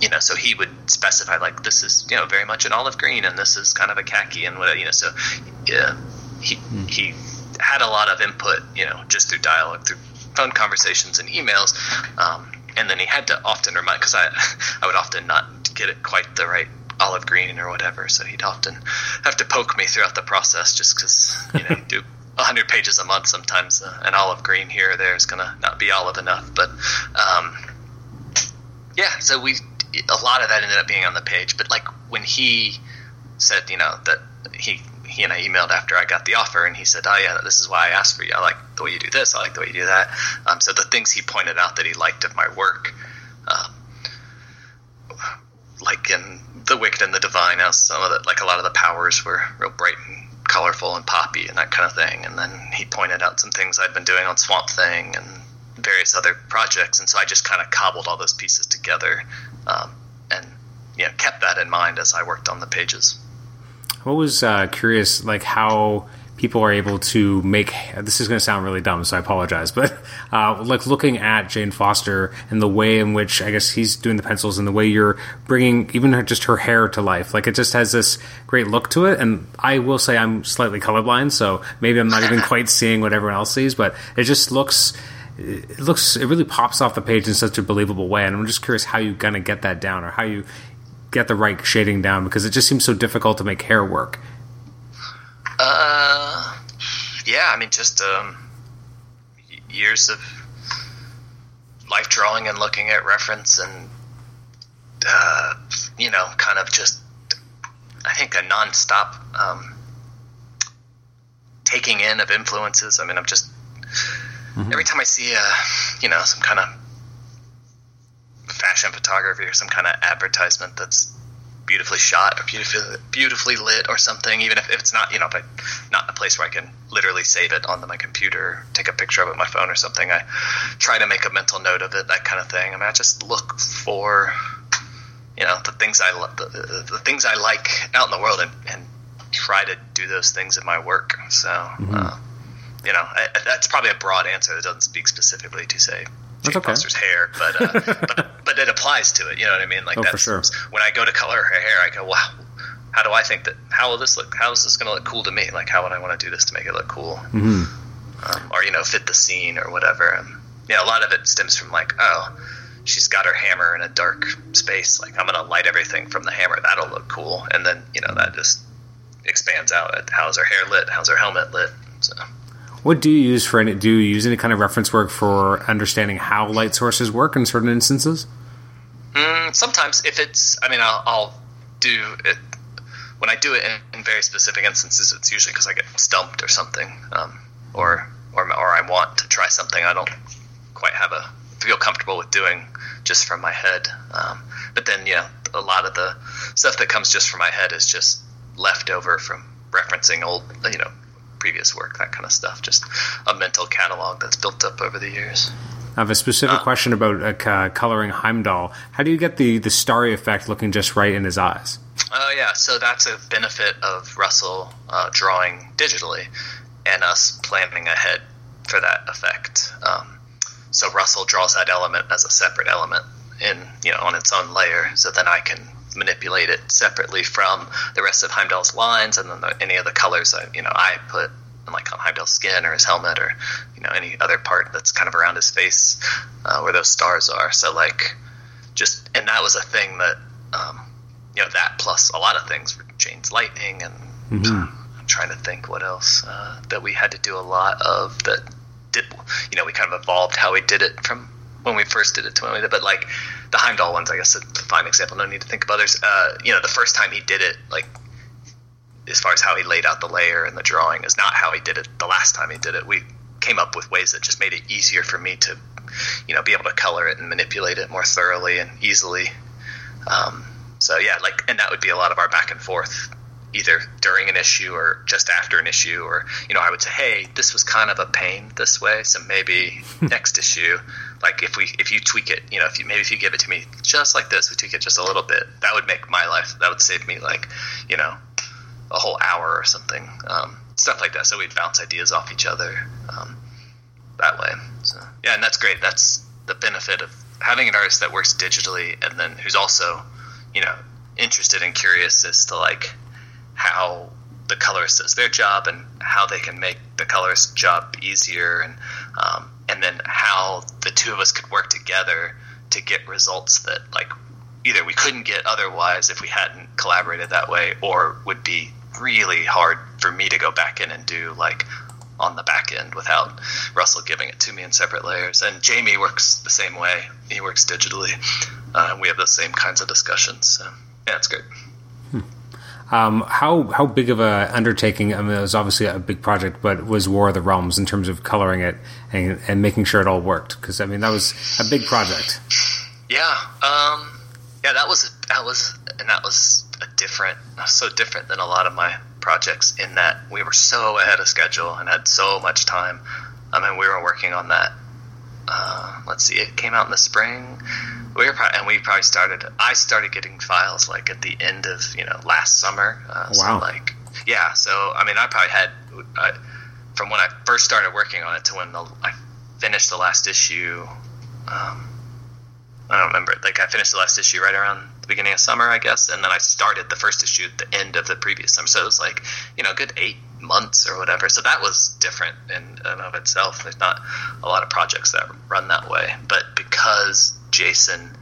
you know so he would specify like this is you know very much an olive green and this is kind of a khaki and what you know so yeah he he had a lot of input you know just through dialogue through phone conversations and emails um, and then he had to often remind because I I would often not get it quite the right olive green or whatever so he'd often have to poke me throughout the process just because you know do 100 pages a month sometimes uh, an olive green here or there is gonna not be olive enough but um, yeah so we a lot of that ended up being on the page. But like when he said, you know, that he he and I emailed after I got the offer, and he said, "Oh yeah, this is why I asked for you. I like the way you do this. I like the way you do that." Um, so the things he pointed out that he liked of my work, um, like in the Wicked and the Divine, how some of the like a lot of the powers were real bright and colorful and poppy and that kind of thing. And then he pointed out some things I'd been doing on Swamp Thing and various other projects, and so I just kind of cobbled all those pieces together, um, and you know kept that in mind as I worked on the pages. What was uh, curious, like how people are able to make this is going to sound really dumb so i apologize but uh, like looking at jane foster and the way in which i guess he's doing the pencils and the way you're bringing even her, just her hair to life like it just has this great look to it and i will say i'm slightly colorblind so maybe i'm not even quite seeing what everyone else sees but it just looks it looks it really pops off the page in such a believable way and i'm just curious how you're gonna get that down or how you get the right shading down because it just seems so difficult to make hair work uh, yeah, I mean, just um, years of life drawing and looking at reference and, uh, you know, kind of just, I think, a nonstop um, taking in of influences. I mean, I'm just, mm-hmm. every time I see, a, you know, some kind of fashion photography or some kind of advertisement that's beautifully shot or beautifully beautifully lit or something. Even if, if it's not, you know, if I not a place where I can literally save it onto my computer, take a picture of it my phone or something. I try to make a mental note of it, that kind of thing. I mean, I just look for, you know, the things I the, the things I like out in the world and, and try to do those things in my work. So, mm-hmm. uh, you know, I, that's probably a broad answer that doesn't speak specifically to say Jane okay. Hair, but, uh, but but it applies to it. You know what I mean? Like oh, that's sure. when I go to color her hair, I go, wow. How do I think that? How will this look? How is this going to look cool to me? Like, how would I want to do this to make it look cool, mm-hmm. um, or you know, fit the scene or whatever? And you know, a lot of it stems from like, oh, she's got her hammer in a dark space. Like, I'm going to light everything from the hammer. That'll look cool. And then you know, that just expands out. How's her hair lit? How's her helmet lit? So. What do you use for any? Do you use any kind of reference work for understanding how light sources work in certain instances? Mm, sometimes, if it's, I mean, I'll, I'll, do it when I do it in, in very specific instances. It's usually because I get stumped or something, um, or, or or I want to try something I don't quite have a feel comfortable with doing just from my head. Um, but then, yeah, a lot of the stuff that comes just from my head is just left over from referencing old, you know, previous work, that kind of stuff. Just a mental catalog that's built up over the years. I have a specific uh, question about uh, coloring Heimdall. How do you get the, the starry effect looking just right in his eyes? Oh, yeah. So that's a benefit of Russell uh, drawing digitally and us planning ahead for that effect. Um, so Russell draws that element as a separate element in you know on its own layer, so then I can manipulate it separately from the rest of Heimdall's lines, and then the, any of the colors that you know I put like on Heimdall's skin or his helmet or you know any other part that's kind of around his face uh, where those stars are. So like just and that was a thing that um, you know that plus a lot of things for Jane's lightning and mm-hmm. I'm trying to think what else uh, that we had to do a lot of that did you know we kind of evolved how we did it from when we first did it to when we did but like the Heimdall ones, I guess, a fine example. No need to think of others. Uh, you know, the first time he did it, like as far as how he laid out the layer and the drawing, is not how he did it the last time he did it. We came up with ways that just made it easier for me to, you know, be able to color it and manipulate it more thoroughly and easily. Um, so yeah, like, and that would be a lot of our back and forth either during an issue or just after an issue or you know i would say hey this was kind of a pain this way so maybe next issue like if we if you tweak it you know if you maybe if you give it to me just like this we tweak it just a little bit that would make my life that would save me like you know a whole hour or something um, stuff like that. So we'd bounce ideas off each other um, that way. So yeah and that's great. That's the benefit of having an artist that works digitally and then who's also you know interested and curious as to like how the colorist does their job and how they can make the colorist's job easier and um, and then how the two of us could work together to get results that like either we couldn't get otherwise if we hadn't collaborated that way or would be really hard for me to go back in and do like on the back end without Russell giving it to me in separate layers. And Jamie works the same way. He works digitally. uh, we have the same kinds of discussions. So yeah, it's great. Um, how how big of a undertaking? I mean, it was obviously a big project, but was War of the Realms in terms of coloring it and, and making sure it all worked? Because I mean, that was a big project. Yeah, um, yeah, that was that was and that was a different, so different than a lot of my projects in that we were so ahead of schedule and had so much time. I mean, we were working on that. Uh, let's see, it came out in the spring. We were probably, and we probably started. I started getting files like at the end of you know last summer. Uh, so Wow. like yeah, so I mean, I probably had uh, from when I first started working on it to when the, I finished the last issue. Um, I don't remember. Like I finished the last issue right around the beginning of summer, I guess, and then I started the first issue at the end of the previous summer. So it was like you know, a good eight months or whatever. So that was different in and of itself. There's not a lot of projects that run that way, but because Jason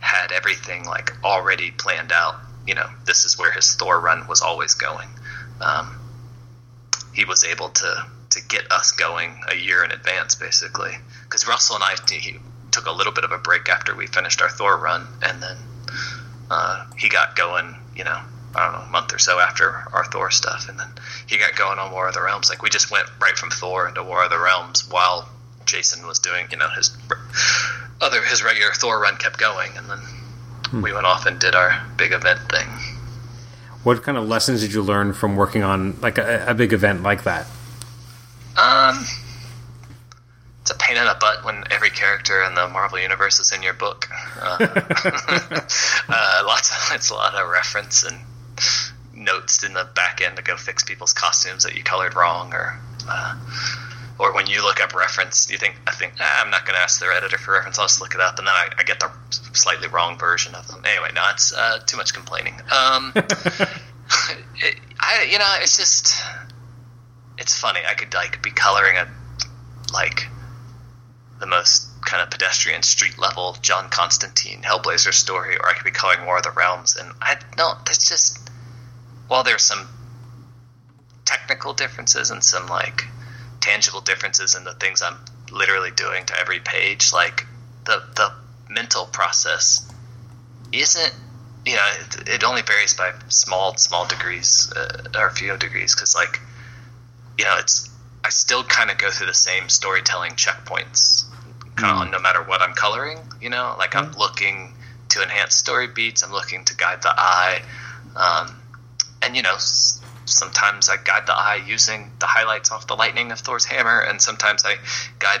had everything like already planned out, you know, this is where his Thor run was always going. Um, he was able to to get us going a year in advance, basically. Because Russell and I he took a little bit of a break after we finished our Thor run, and then uh, he got going. You know, I don't know, a month or so after our Thor stuff, and then he got going on War of the Realms. Like we just went right from Thor into War of the Realms while Jason was doing, you know, his other his regular Thor run kept going, and then we went off and did our big event thing. What kind of lessons did you learn from working on like a, a big event like that? Um, it's a pain in the butt when every character in the Marvel universe is in your book. Uh, uh, lots of it's a lot of reference and notes in the back end to go fix people's costumes that you colored wrong, or uh, or when you look up reference, you think I think ah, I'm not going to ask their editor for reference. I'll just look it up, and then I, I get the slightly wrong version of them. Anyway, no, it's uh, too much complaining. Um, it, I you know it's just it's funny. I could like be coloring a like the most kind of pedestrian street level John Constantine Hellblazer story, or I could be coloring War of the Realms, and I don't. There's just while there's some technical differences and some like tangible differences in the things I'm literally doing to every page, like the the mental process isn't you know it, it only varies by small small degrees uh, or a few degrees because like you know it's I still kind of go through the same storytelling checkpoints of no matter what I'm coloring you know? Like I'm looking to enhance story beats I'm looking to guide the eye um, and you know sometimes I guide the eye using the highlights off the lightning of Thor's hammer and sometimes I guide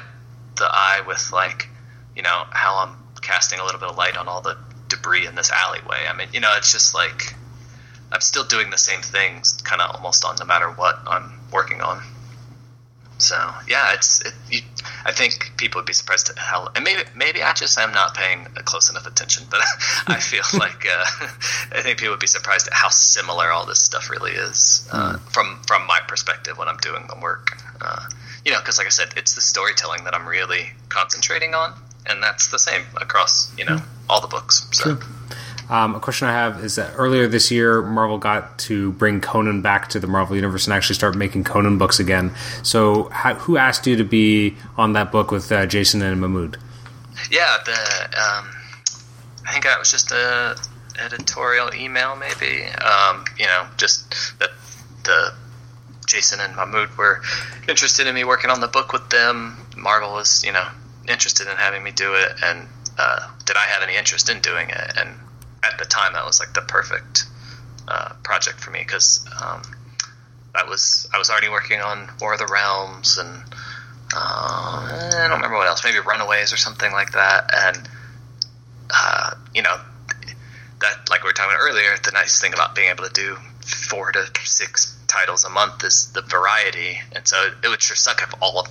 the eye with like you know how I'm casting a little bit of light on all the debris in this alleyway I mean you know it's just like I'm still doing the same things, kind of almost on no matter what I'm working on. So yeah, it's it, you, I think people would be surprised at how, and maybe maybe I just am not paying close enough attention, but I feel like uh, I think people would be surprised at how similar all this stuff really is uh, from from my perspective when I'm doing the work. Uh, you know, because like I said, it's the storytelling that I'm really concentrating on, and that's the same across you know all the books. So. Um, a question I have is that earlier this year, Marvel got to bring Conan back to the Marvel Universe and actually start making Conan books again. So, how, who asked you to be on that book with uh, Jason and Mahmud? Yeah, the um, I think that was just a editorial email, maybe. Um, you know, just that the Jason and Mahmud were interested in me working on the book with them. Marvel was, you know, interested in having me do it, and uh, did I have any interest in doing it? And at the time, that was like the perfect uh, project for me because um, that was I was already working on War of the Realms and uh, I don't remember what else, maybe Runaways or something like that. And uh, you know, that like we were talking about earlier, the nice thing about being able to do four to six titles a month is the variety. And so it would sure suck if all of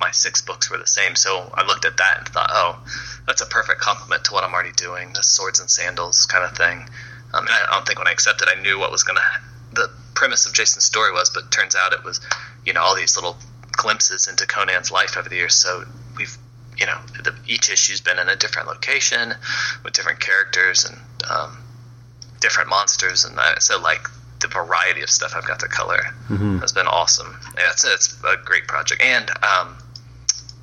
my six books were the same. So I looked at that and thought, oh, that's a perfect complement to what I'm already doing, the swords and sandals kind of thing. Um, and I don't think when I accepted, I knew what was going to the premise of Jason's story was, but turns out it was, you know, all these little glimpses into Conan's life over the years. So we've, you know, the, each issue's been in a different location with different characters and um, different monsters, and that, so like the variety of stuff I've got to color has been awesome. Yeah, it's it's a great project, and um,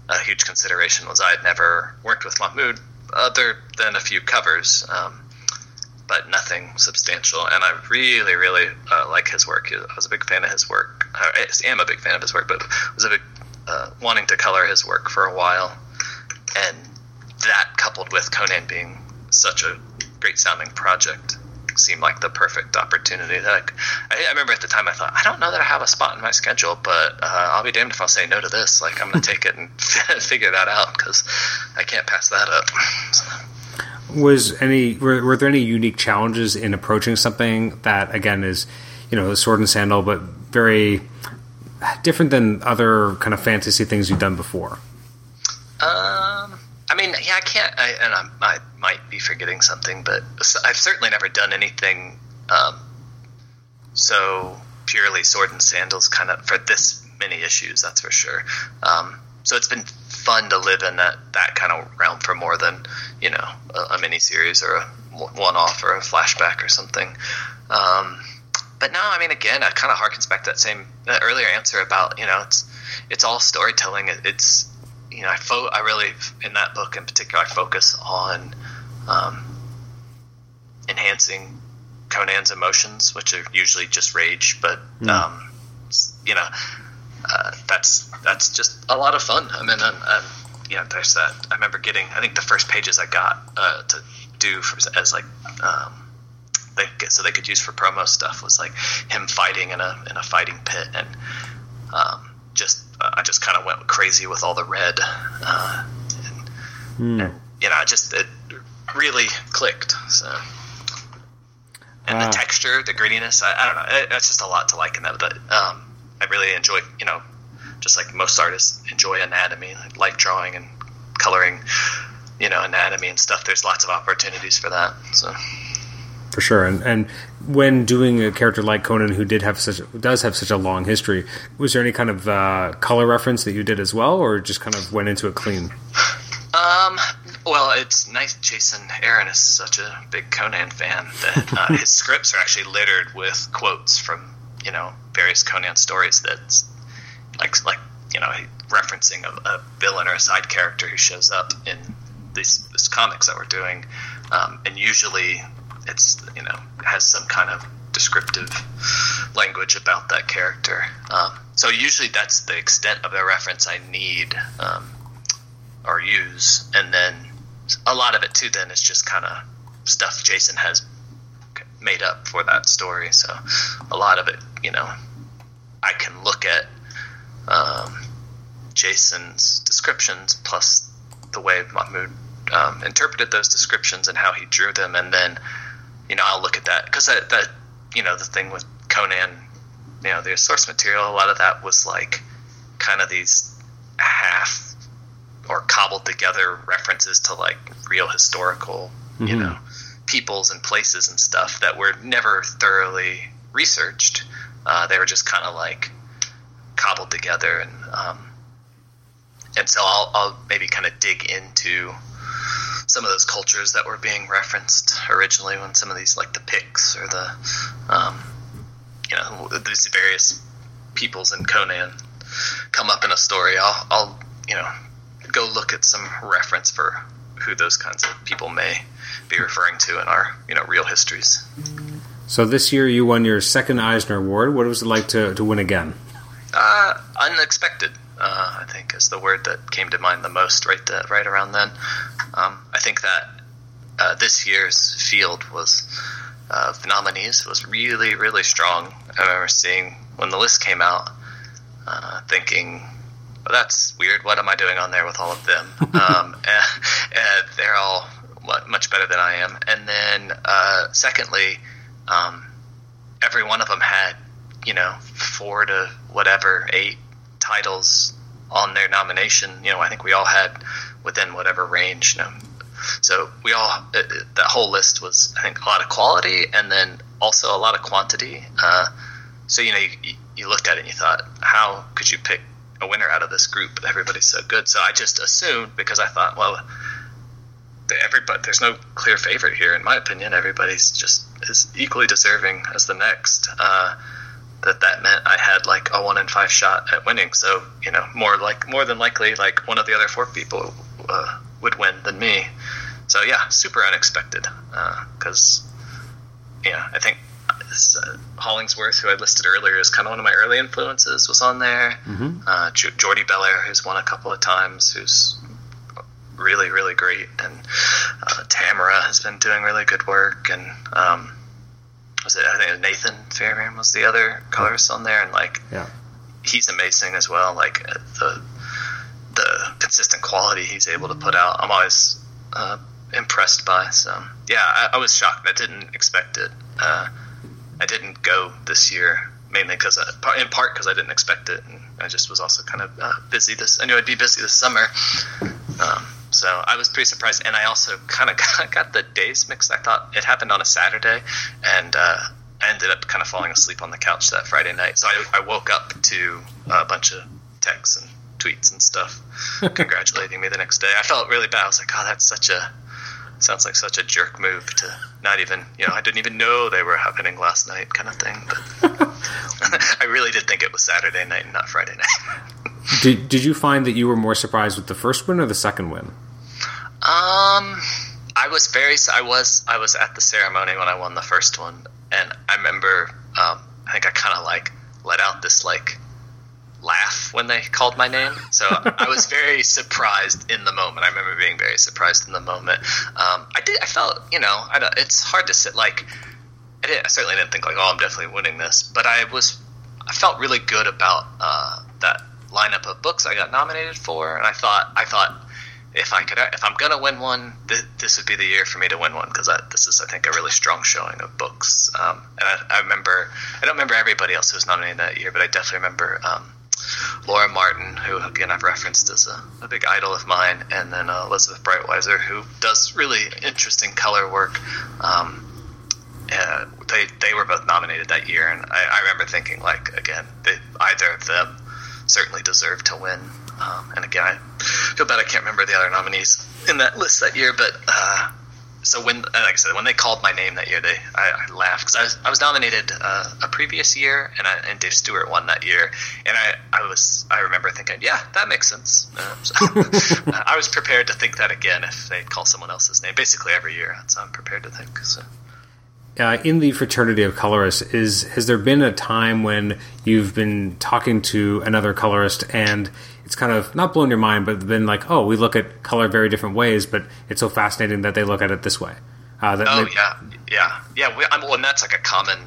a huge consideration was I had never worked with Mahmud other than a few covers, um, but nothing substantial. And I really, really uh, like his work. I was a big fan of his work. I am a big fan of his work, but was a big uh, wanting to color his work for a while, and that coupled with Conan being such a great sounding project seemed like the perfect opportunity. That I, I, remember at the time I thought I don't know that I have a spot in my schedule, but uh, I'll be damned if I'll say no to this. Like I'm going to take it and figure that out because I can't pass that up. So. Was any were, were there any unique challenges in approaching something that again is you know sword and sandal, but very different than other kind of fantasy things you've done before? Um, I mean, yeah, I can't, I, and I'm, i might be forgetting something, but I've certainly never done anything um, so purely sword and sandals kind of for this many issues. That's for sure. Um, so it's been fun to live in that that kind of realm for more than you know a, a mini series or a one off or a flashback or something. Um, but no, I mean, again, it kind of harkens back to that same that earlier answer about you know it's it's all storytelling. It, it's you know I fo- I really in that book in particular I focus on um, enhancing Conan's emotions, which are usually just rage, but mm. um, you know uh, that's that's just a lot of fun. I mean, and, yeah, there's that. I remember getting I think the first pages I got uh, to do for, as like. Um, they so they could use for promo stuff was like him fighting in a in a fighting pit and um, just I just kind of went crazy with all the red uh, and, mm. and, you know I just it really clicked so. And the texture the grittiness I, I don't know it, it's just a lot to like in that but um, I really enjoy you know just like most artists enjoy anatomy like drawing and coloring you know anatomy and stuff there's lots of opportunities for that so for sure. And and when doing a character like Conan, who did have such does have such a long history, was there any kind of uh, color reference that you did as well, or just kind of went into it clean? Um. Well, it's nice. Jason Aaron is such a big Conan fan that uh, his scripts are actually littered with quotes from you know various Conan stories that's like like you know referencing a, a villain or a side character who shows up in these, these comics that we're doing, um, and usually it's you know has some kind of descriptive language about that character. Um, so usually that's the extent of the reference I need um, or use, and then a lot of it too. Then is just kind of stuff Jason has made up for that story. So a lot of it, you know, I can look at um, Jason's descriptions plus the way Mahmud um, interpreted those descriptions and how he drew them, and then you know, I'll look at that because that, that, you know, the thing with Conan, you know, the source material, a lot of that was like kind of these half or cobbled together references to like real historical, mm-hmm. you know, peoples and places and stuff that were never thoroughly researched. Uh, they were just kind of like cobbled together and, um, and so I'll, I'll maybe kind of dig into some of those cultures that were being referenced originally when some of these like the Picts or the um, you know these various peoples in Conan come up in a story, I'll, I'll you know go look at some reference for who those kinds of people may be referring to in our you know real histories. So this year you won your second Eisner Award. What was it like to, to win again? Uh, unexpected uh, I think is the word that came to mind the most right the, right around then. Um, I think that uh, this year's field was uh, of nominees was really really strong. I remember seeing when the list came out, uh, thinking, well, "That's weird. What am I doing on there with all of them?" um, and, and, they're all much better than I am. And then uh, secondly, um, every one of them had you know four to whatever eight titles on their nomination. You know, I think we all had within whatever range. You know, so we all it, it, that whole list was I think a lot of quality and then also a lot of quantity. Uh, so you know, you, you looked at it and you thought, how could you pick a winner out of this group? Everybody's so good. So I just assumed because I thought, well, everybody there's no clear favorite here in my opinion. Everybody's just is equally deserving as the next. Uh, that that meant I had like a one in five shot at winning. So you know, more like more than likely, like one of the other four people uh, would win than me. so yeah, super unexpected because yeah, I think uh, Hollingsworth, who I listed earlier, is kind of one of my early influences, was on there. Mm-hmm. Uh, J- Jordie Bellaire, who's won a couple of times, who's really, really great, and uh, Tamara has been doing really good work, and um, was it I think Nathan Fairbairn was the other colorist on there, and like Yeah. he's amazing as well. Like uh, the the consistent quality he's able to put out, I'm always uh, impressed by. So yeah, I, I was shocked. I didn't expect it. Uh, I didn't go this year mainly because in part because I didn't expect it, and I just was also kind of uh, busy. This I knew I'd be busy this summer. Um, so I was pretty surprised, and I also kind of got the days mixed. I thought it happened on a Saturday, and uh, I ended up kind of falling asleep on the couch that Friday night. So I, I woke up to a bunch of texts and tweets and stuff congratulating me the next day. I felt really bad. I was like, oh, that's such a sounds like such a jerk move to not even you know I didn't even know they were happening last night kind of thing. But I really did think it was Saturday night and not Friday night. Did Did you find that you were more surprised with the first win or the second win? Um, I was very. I was. I was at the ceremony when I won the first one, and I remember. Um, I think I kind of like let out this like laugh when they called my name. So I was very surprised in the moment. I remember being very surprised in the moment. Um, I did. I felt. You know. I don't, it's hard to sit like. I, didn't, I certainly didn't think like, oh, I'm definitely winning this, but I was. I felt really good about uh, that lineup of books I got nominated for, and I thought. I thought if I could, if I'm gonna win one, th- this would be the year for me to win one because this is, I think, a really strong showing of books. Um, and I, I, remember, I don't remember everybody else who was nominated that year, but I definitely remember um, Laura Martin, who again I've referenced as a, a big idol of mine, and then uh, Elizabeth Breitweiser, who does really interesting color work. Um, uh, they they were both nominated that year, and I, I remember thinking like again, they, either of them certainly deserved to win. Um, and again, I feel bad I can't remember the other nominees in that list that year. But uh, so when, like I said, when they called my name that year, they I, I laughed because I was I was nominated uh, a previous year, and I, and Dave Stewart won that year, and I I was I remember thinking, yeah, that makes sense. Uh, so I was prepared to think that again if they call someone else's name. Basically every year, that's I'm prepared to think. So. Uh, in the fraternity of colorists, is has there been a time when you've been talking to another colorist and it's kind of not blown your mind, but been like, oh, we look at color very different ways, but it's so fascinating that they look at it this way. Uh, that oh may- yeah, yeah, yeah. We, I'm, well, and that's like a common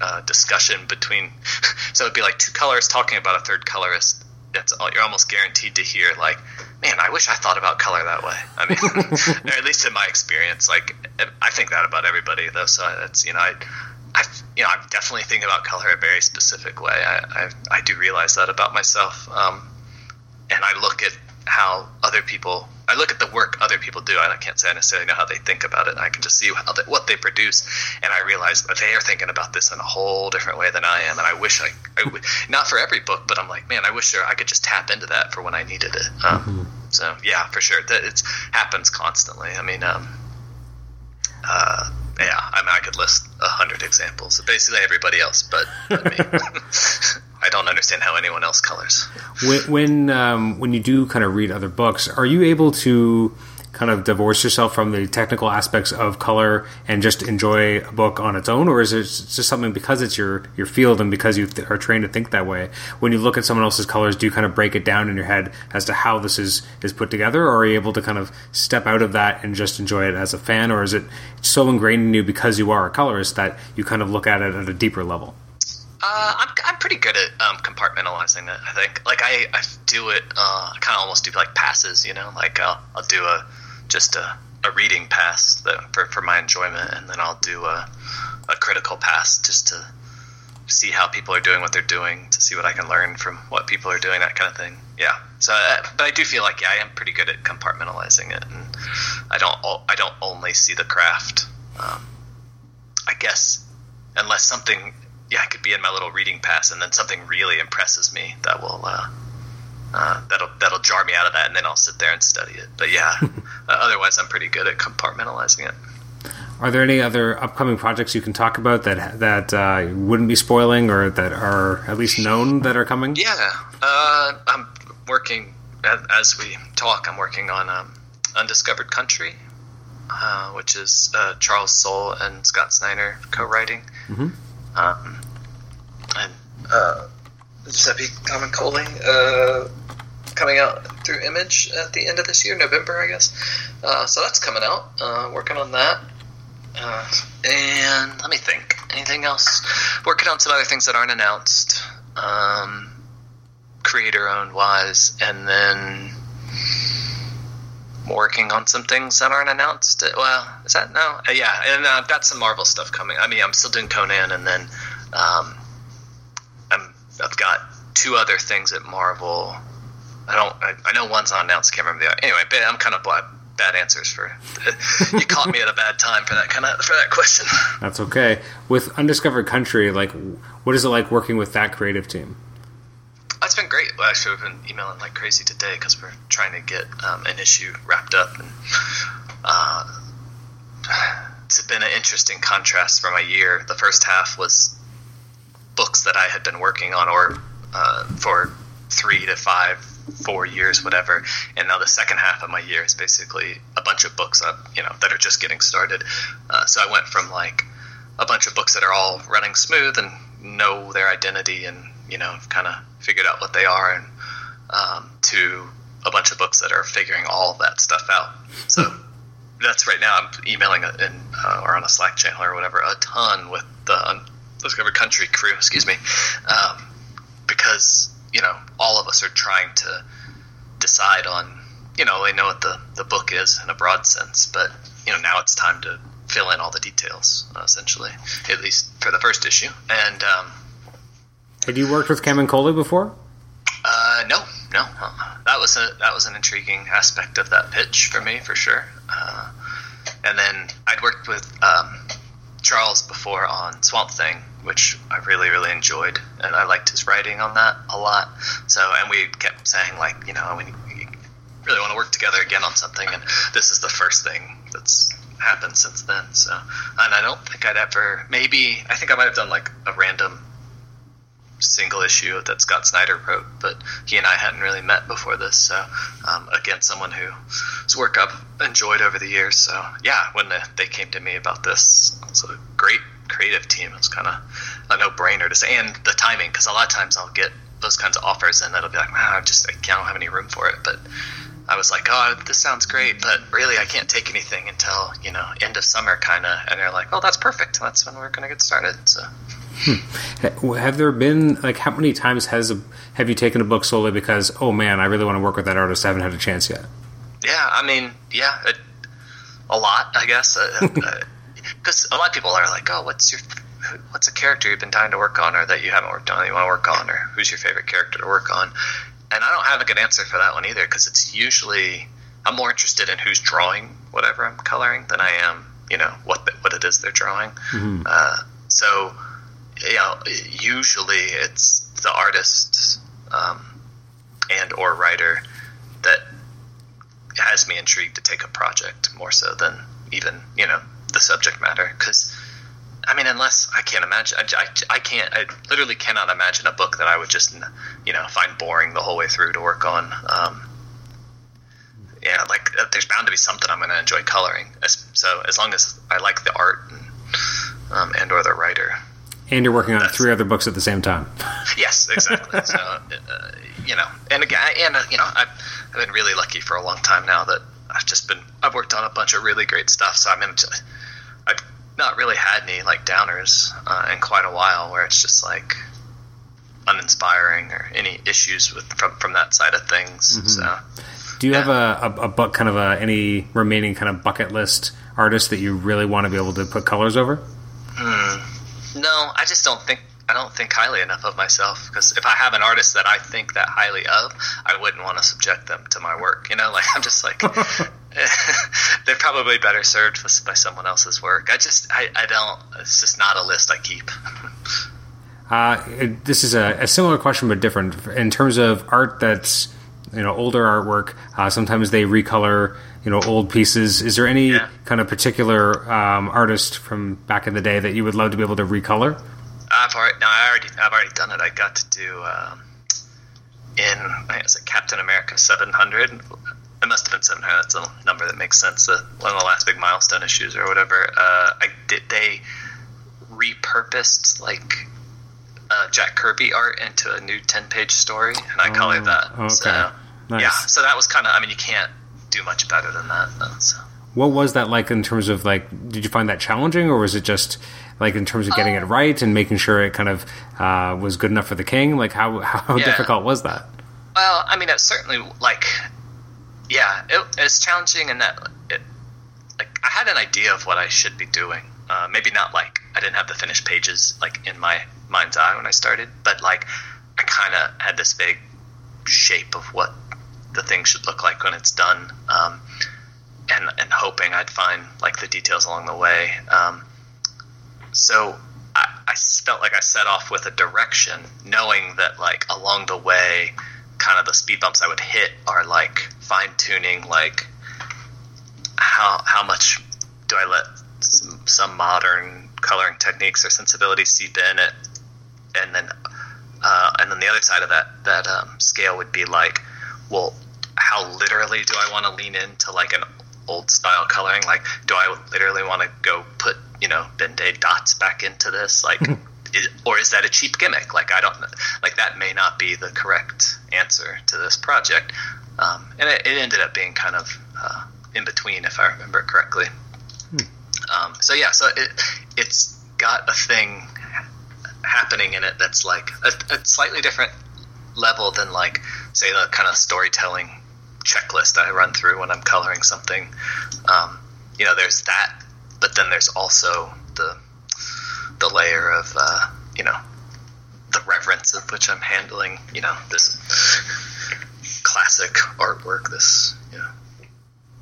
uh, discussion between. so it'd be like two colorists talking about a third colorist. That's you're almost guaranteed to hear like, man, I wish I thought about color that way. I mean, or at least in my experience, like I think that about everybody though. So that's you know I. I, you know, I'm definitely thinking about color a very specific way. I, I, I do realize that about myself. Um, and I look at how other people I look at the work other people do, and I can't say I necessarily know how they think about it. I can just see how they, what they produce, and I realize that they are thinking about this in a whole different way than I am. And I wish I, I w- not for every book, but I'm like, man, I wish I could just tap into that for when I needed it. Um, mm-hmm. So yeah, for sure, that it happens constantly. I mean, um, uh, yeah, I mean, I could list a hundred examples basically everybody else, but, but me. I don't understand how anyone else colors. When when, um, when you do kind of read other books, are you able to kind of divorce yourself from the technical aspects of color and just enjoy a book on its own, or is it just something because it's your your field and because you th- are trained to think that way? When you look at someone else's colors, do you kind of break it down in your head as to how this is is put together, or are you able to kind of step out of that and just enjoy it as a fan, or is it so ingrained in you because you are a colorist that you kind of look at it at a deeper level? Uh, I'm, I'm pretty good at um, compartmentalizing it. I think like I, I do it. Uh, I kind of almost do like passes. You know, like I'll, I'll do a just a, a reading pass that, for for my enjoyment, and then I'll do a a critical pass just to see how people are doing what they're doing, to see what I can learn from what people are doing, that kind of thing. Yeah. So, uh, but I do feel like yeah, I am pretty good at compartmentalizing it, and I don't I don't only see the craft. Um, I guess unless something yeah, I could be in my little reading pass, and then something really impresses me that will uh, uh, that'll that'll jar me out of that, and then I'll sit there and study it. But yeah, uh, otherwise I'm pretty good at compartmentalizing it. Are there any other upcoming projects you can talk about that that uh, wouldn't be spoiling, or that are at least known that are coming? Yeah, uh, I'm working as we talk. I'm working on um, Undiscovered Country, uh, which is uh, Charles Soule and Scott Snyder co-writing. Um, and uh, Giuseppe uh, coming out through Image at the end of this year, November, I guess. Uh, so that's coming out. Uh, working on that. Uh, and let me think. Anything else? Working on some other things that aren't announced. Um, creator owned wise, and then working on some things that aren't announced. Well, is that no? Uh, yeah, and I've got some Marvel stuff coming. I mean, I'm still doing Conan, and then um, I've got two other things at Marvel. I don't. I, I know one's not announced. Can't remember the other. Anyway, but I'm kind of bad, bad answers for. you caught me at a bad time for that kind of for that question. That's okay. With Undiscovered Country, like, what is it like working with that creative team? It's been great. Well, actually, we've been emailing like crazy today because we're trying to get um, an issue wrapped up, and uh, it's been an interesting contrast from a year. The first half was books that I had been working on, or uh, for three to five, four years, whatever, and now the second half of my year is basically a bunch of books, up, you know, that are just getting started. Uh, so I went from like a bunch of books that are all running smooth and know their identity and you know kind of figured out what they are and um, to a bunch of books that are figuring all that stuff out. So that's right now i'm emailing in uh, or on a slack channel or whatever a ton with the undiscovered country crew excuse me um, because you know all of us are trying to decide on you know they know what the, the book is in a broad sense but you know now it's time to fill in all the details, uh, essentially, at least for the first issue. And um, had you worked with Camuncoli before? Uh, no, no. Uh, that was a that was an intriguing aspect of that pitch for me, for sure. Uh, and then I'd worked with um, Charles before on Swamp Thing, which I really really enjoyed, and I liked his writing on that a lot. So, and we kept saying like, you know, we really want to work together again on something, and this is the first thing that's happened since then. So, and I don't think I'd ever. Maybe I think I might have done like a random single issue that Scott Snyder wrote, but he and I hadn't really met before this. So, um, again, someone whose work I've enjoyed over the years. So, yeah, when the, they came to me about this, it was a great creative team. It's kind of a no brainer to say, and the timing, because a lot of times I'll get those kinds of offers and it'll be like, man, I just I don't have any room for it, but I was like, oh, this sounds great, but really, I can't take anything until you know end of summer, kind of. And they're like, oh, that's perfect. That's when we're going to get started. So, hmm. have there been like how many times has a, have you taken a book solely because oh man, I really want to work with that artist. I haven't had a chance yet. Yeah, I mean, yeah, it, a lot, I guess, because uh, uh, a lot of people are like, oh, what's your what's a character you've been dying to work on, or that you haven't worked on that you want to work on, or who's your favorite character to work on? and I don't have a good answer for that one either because it's usually I'm more interested in who's drawing whatever I'm coloring than I am, you know, what the, what it is they're drawing. Mm-hmm. Uh, so, you know, usually it's the artist um, and or writer that has me intrigued to take a project more so than even you know the subject matter because I mean, unless I can't imagine, I, I, I, can't, I literally cannot imagine a book that I would just, you know, find boring the whole way through to work on. Um, yeah, like uh, there's bound to be something I'm going to enjoy coloring. So as long as I like the art and, um, and or the writer. And you're working on three other books at the same time. Yes, exactly. so, uh, you know, and again, and uh, you know, I've, I've been really lucky for a long time now that I've just been, I've worked on a bunch of really great stuff. So I'm into, I've not really had any like downers uh, in quite a while where it's just like uninspiring or any issues with from from that side of things. Mm-hmm. So, do you yeah. have a, a, a kind of a, any remaining kind of bucket list artist that you really want to be able to put colors over? Hmm. No, I just don't think I don't think highly enough of myself because if I have an artist that I think that highly of, I wouldn't want to subject them to my work. You know, like I'm just like they're probably better served by someone else's work. I just I, I don't. It's just not a list I keep. uh, this is a, a, similar question but different in terms of art that's you know older artwork. Uh, sometimes they recolor you know old pieces. Is there any yeah. kind of particular um, artist from back in the day that you would love to be able to recolor? I've already, no, I already, I've already done it. I got to do um, in I think it Captain America 700 it must have been 700. That's a number that makes sense. Uh, one of the last big milestone issues or whatever. Uh, I did they repurposed like uh, Jack Kirby art into a new 10 page story, and I colored that. Oh, okay. So, Nice. Yeah, so that was kind of. I mean, you can't do much better than that. Though, so. What was that like in terms of like? Did you find that challenging, or was it just like in terms of getting it right and making sure it kind of uh, was good enough for the king? Like how how Yeah. difficult was that? Well, I mean, it's certainly like, yeah, it, it's challenging in that, it, like, I had an idea of what I should be doing. Uh, maybe not like I didn't have the finished pages like in my mind's eye when I started, but like I kind of had this vague shape of what the thing should look like when it's done, um, and and hoping I'd find like the details along the way. Um, so I, I felt like I set off with a direction, knowing that like along the way, kind of the speed bumps I would hit are like fine tuning, like how how much do I let some, some modern coloring techniques or sensibilities seep in it, and then uh, and then the other side of that that um, scale would be like, well, how literally do I want to lean into like an old style coloring? Like, do I literally want to go put you know Ben-Day dots back into this? Like, is, or is that a cheap gimmick? Like, I don't like that may not be the correct answer to this project. Um, and it, it ended up being kind of uh, in between, if I remember correctly. Um, so yeah, so it it's got a thing happening in it that's like a, a slightly different level than like say the kind of storytelling checklist I run through when I'm coloring something. Um, you know, there's that, but then there's also the the layer of uh, you know the reverence of which I'm handling. You know, this classic artwork. This you know.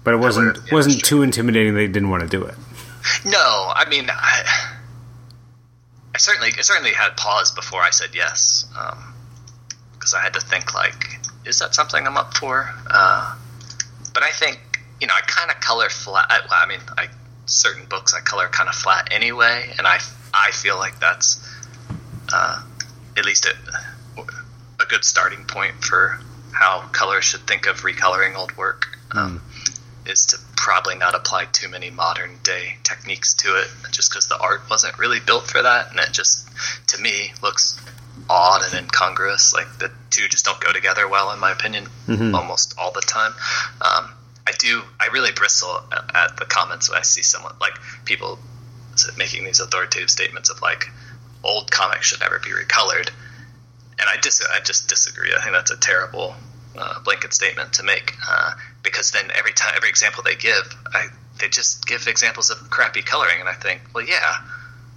But it wasn't wasn't too intimidating. They didn't want to do it. No, I mean, I, I certainly, I certainly had pause before I said yes, because I had to think like, is that something I'm up for? Uh, but I think, you know, I kind of color flat. I, well, I mean, I certain books I color kind of flat anyway, and I, I feel like that's uh, at least a, a good starting point for how colors should think of recoloring old work. Um, is to probably not apply too many modern day techniques to it just because the art wasn't really built for that and it just to me looks odd and incongruous like the two just don't go together well in my opinion almost all the time um, i do i really bristle at, at the comments when i see someone like people making these authoritative statements of like old comics should never be recolored and I dis- I just disagree. I think that's a terrible uh, blanket statement to make uh, because then every time every example they give, I, they just give examples of crappy coloring, and I think, well, yeah.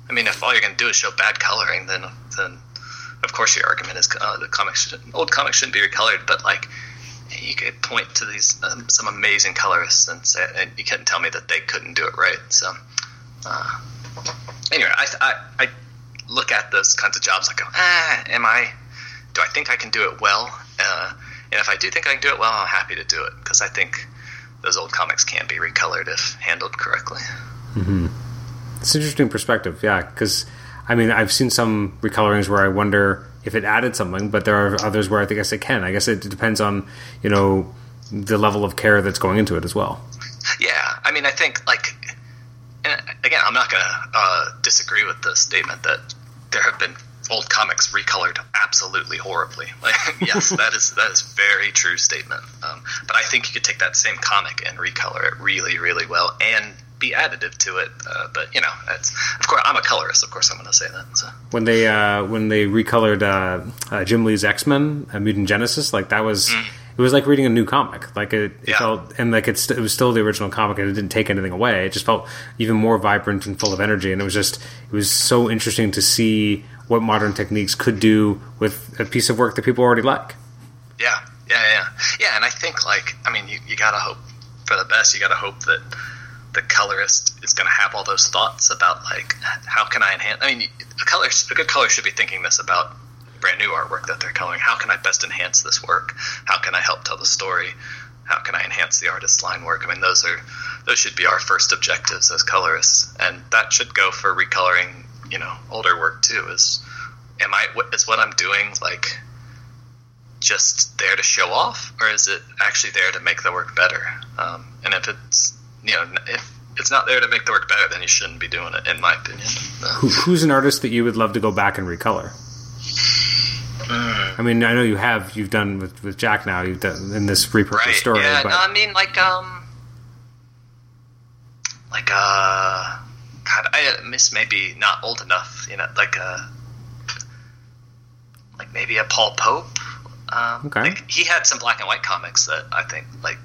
I mean, if all you're going to do is show bad coloring, then then of course your argument is uh, the comics old comics shouldn't be recolored. But like, you could point to these um, some amazing colorists and say, and you couldn't tell me that they couldn't do it right. So uh, anyway, I, I I look at those kinds of jobs. I go, ah, am I? Do I think I can do it well? Uh, and if I do think I can do it well, I'm happy to do it because I think those old comics can be recolored if handled correctly. It's an interesting perspective, yeah. Because I mean, I've seen some recolorings where I wonder if it added something, but there are others where I think it can. I guess it depends on you know the level of care that's going into it as well. Yeah, I mean, I think like, again, I'm not going to uh, disagree with the statement that there have been old comics recolored absolutely horribly. Like, yes, that is that is very true statement. Um, but I think you could take that same comic and recolor it really, really well and be additive to it. Uh, but you know, it's of course I'm a colorist. Of course, I'm going to say that. So. When they uh, when they recolored uh, uh, Jim Lee's X Men, uh, Mutant Genesis, like that was. It was like reading a new comic. Like it, it Yeah. felt, and like it's, it was still the original comic, and it didn't take anything away. It just felt even more vibrant and full of energy. And it was just, it was so interesting to see what modern techniques could do with a piece of work that people already like. Yeah, yeah, yeah, yeah. And I think like I mean, you, you gotta hope for the best. You gotta hope that the colorist is going to have all those thoughts about like how can I enhance. I mean, a color, a good color should be thinking this about brand new artwork that they're coloring. How can I best enhance this work? How can I help tell the story? How can I enhance the artist's line work? I mean, those are those should be our first objectives as colorists, and that should go for recoloring. You know, older work too. Is am I is what I'm doing like just there to show off, or is it actually there to make the work better? Um, and if it's you know if it's not there to make the work better, then you shouldn't be doing it, in my opinion. Uh, Who, who's an artist that you would love to go back and recolor? I mean, I know you have. You've done with, with Jack now. You've done in this repurposed right? story. yeah. but No, I mean like um, like uh, God, I miss maybe not old enough. You know, like uh, like maybe a Paul Pope. Um, Okay. like, he had some black and white comics that I think like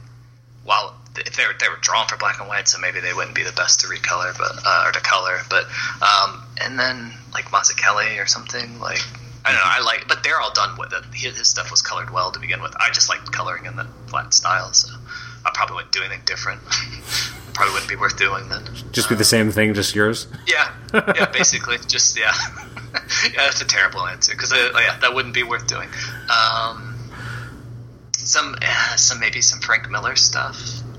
while if they were they were drawn for black and white, so maybe they wouldn't be the best to recolor, but uh, or to color. But um, and then like Mazzucchelli or something like I don't know. I like, but they're all done with it. His, his stuff was colored well to begin with. I just liked coloring in the flat style, so I probably wouldn't do anything different. probably wouldn't be worth doing then. just be the same thing, just yours. Yeah, yeah, basically, just yeah, yeah. That's a terrible answer because yeah, that wouldn't be worth doing. Um, some, uh, some maybe some Frank Miller stuff,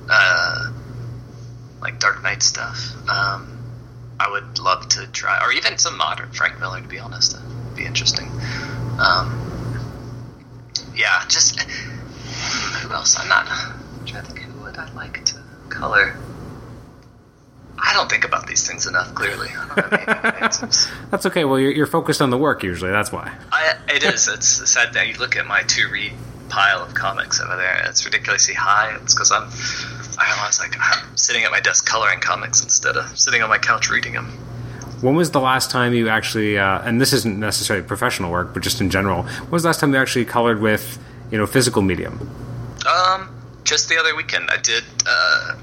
uh, like Dark Knight stuff. Um, I would love to try, or even some modern Frank Miller. To be honest, that'd be interesting. Um, yeah, just who else? I'm not I'm trying to think. Who would I like to color? I don't think about these things enough. Clearly, I don't have. That's okay. Well, you're, you're focused on the work usually. That's why. I, it is. It's a sad thing. You look at my to read pile of comics over there. It's ridiculously high. It's because I'm. I was like I'm sitting at my desk coloring comics instead of sitting on my couch reading them. When was the last time you actually? Uh, and this isn't necessarily professional work, but just in general. When was the last time you actually colored with, you know, physical medium? Um, just the other weekend, I did. Uh,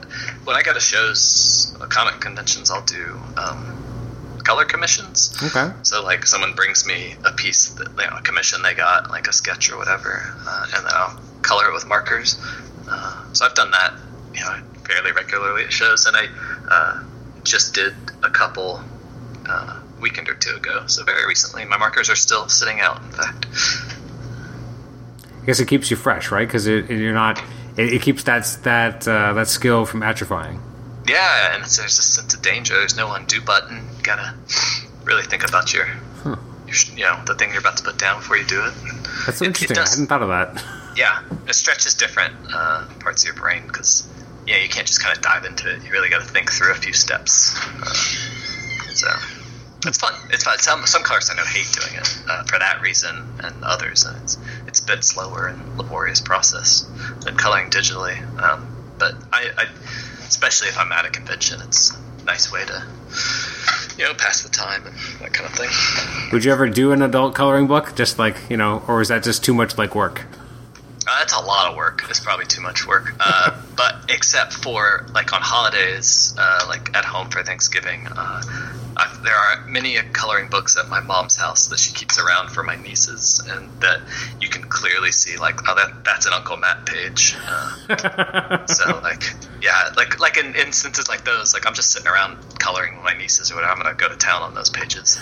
when I go to shows, uh, comic conventions, I'll do um, color commissions. Okay. So like someone brings me a piece that you know, a commission they got, like a sketch or whatever, uh, and then I'll color it with markers. Uh, so I've done that, you know, fairly regularly at shows, and I uh, just did a couple uh, weekend or two ago. So very recently, my markers are still sitting out. In fact, I guess it keeps you fresh, right? Because it, it- you're not. It, it keeps that that uh, that skill from atrophying. yeah, and it's, there's a sense of danger. There's no undo button. You gotta really think about your, your, you know, the thing you're about to put down before you do it. That's It- it interesting. I does- hadn't thought of that. yeah, it stretches different uh, parts of your brain because yeah, you can't just kind of dive into it. You really got to think through a few steps. Uh, so it's fun. It's fun. Some some colors I know hate doing it uh, for that reason, and others And it's it's a bit slower and laborious process than coloring digitally. Um, but I, I, especially if I'm at a convention, it's a nice way to you know pass the time and that kind of thing. Would you ever do an adult coloring book, just like you know, or is that just too much like work? Uh, that's a lot of work. It's probably too much work. Uh, but except for like on holidays, uh, like at home for Thanksgiving, uh, there are many coloring books at my mom's house that she keeps around for my nieces, and that you can clearly see like, oh, that that's an Uncle Matt page. Uh, so like, yeah, like like in instances like those, like I'm just sitting around coloring with my nieces or whatever. I'm gonna go to town on those pages.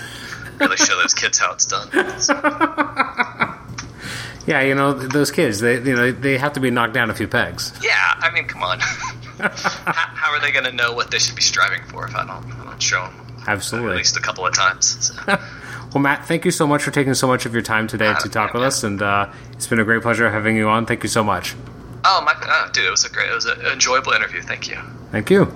Really show those kids how it's done. Yeah, you know, those kids, they you know, they have to be knocked down a few pegs. Yeah, I mean, come on. how, how are they going to know what they should be striving for if I don't, I don't show them Absolutely. at least a couple of times? So, Well, Matt, thank you so much for taking so much of your time today Uh, to talk yeah, with us, and uh, it's been a great pleasure having you on. Thank you so much. oh my, oh, dude, it was a great, it was an enjoyable interview. Thank you. Thank you.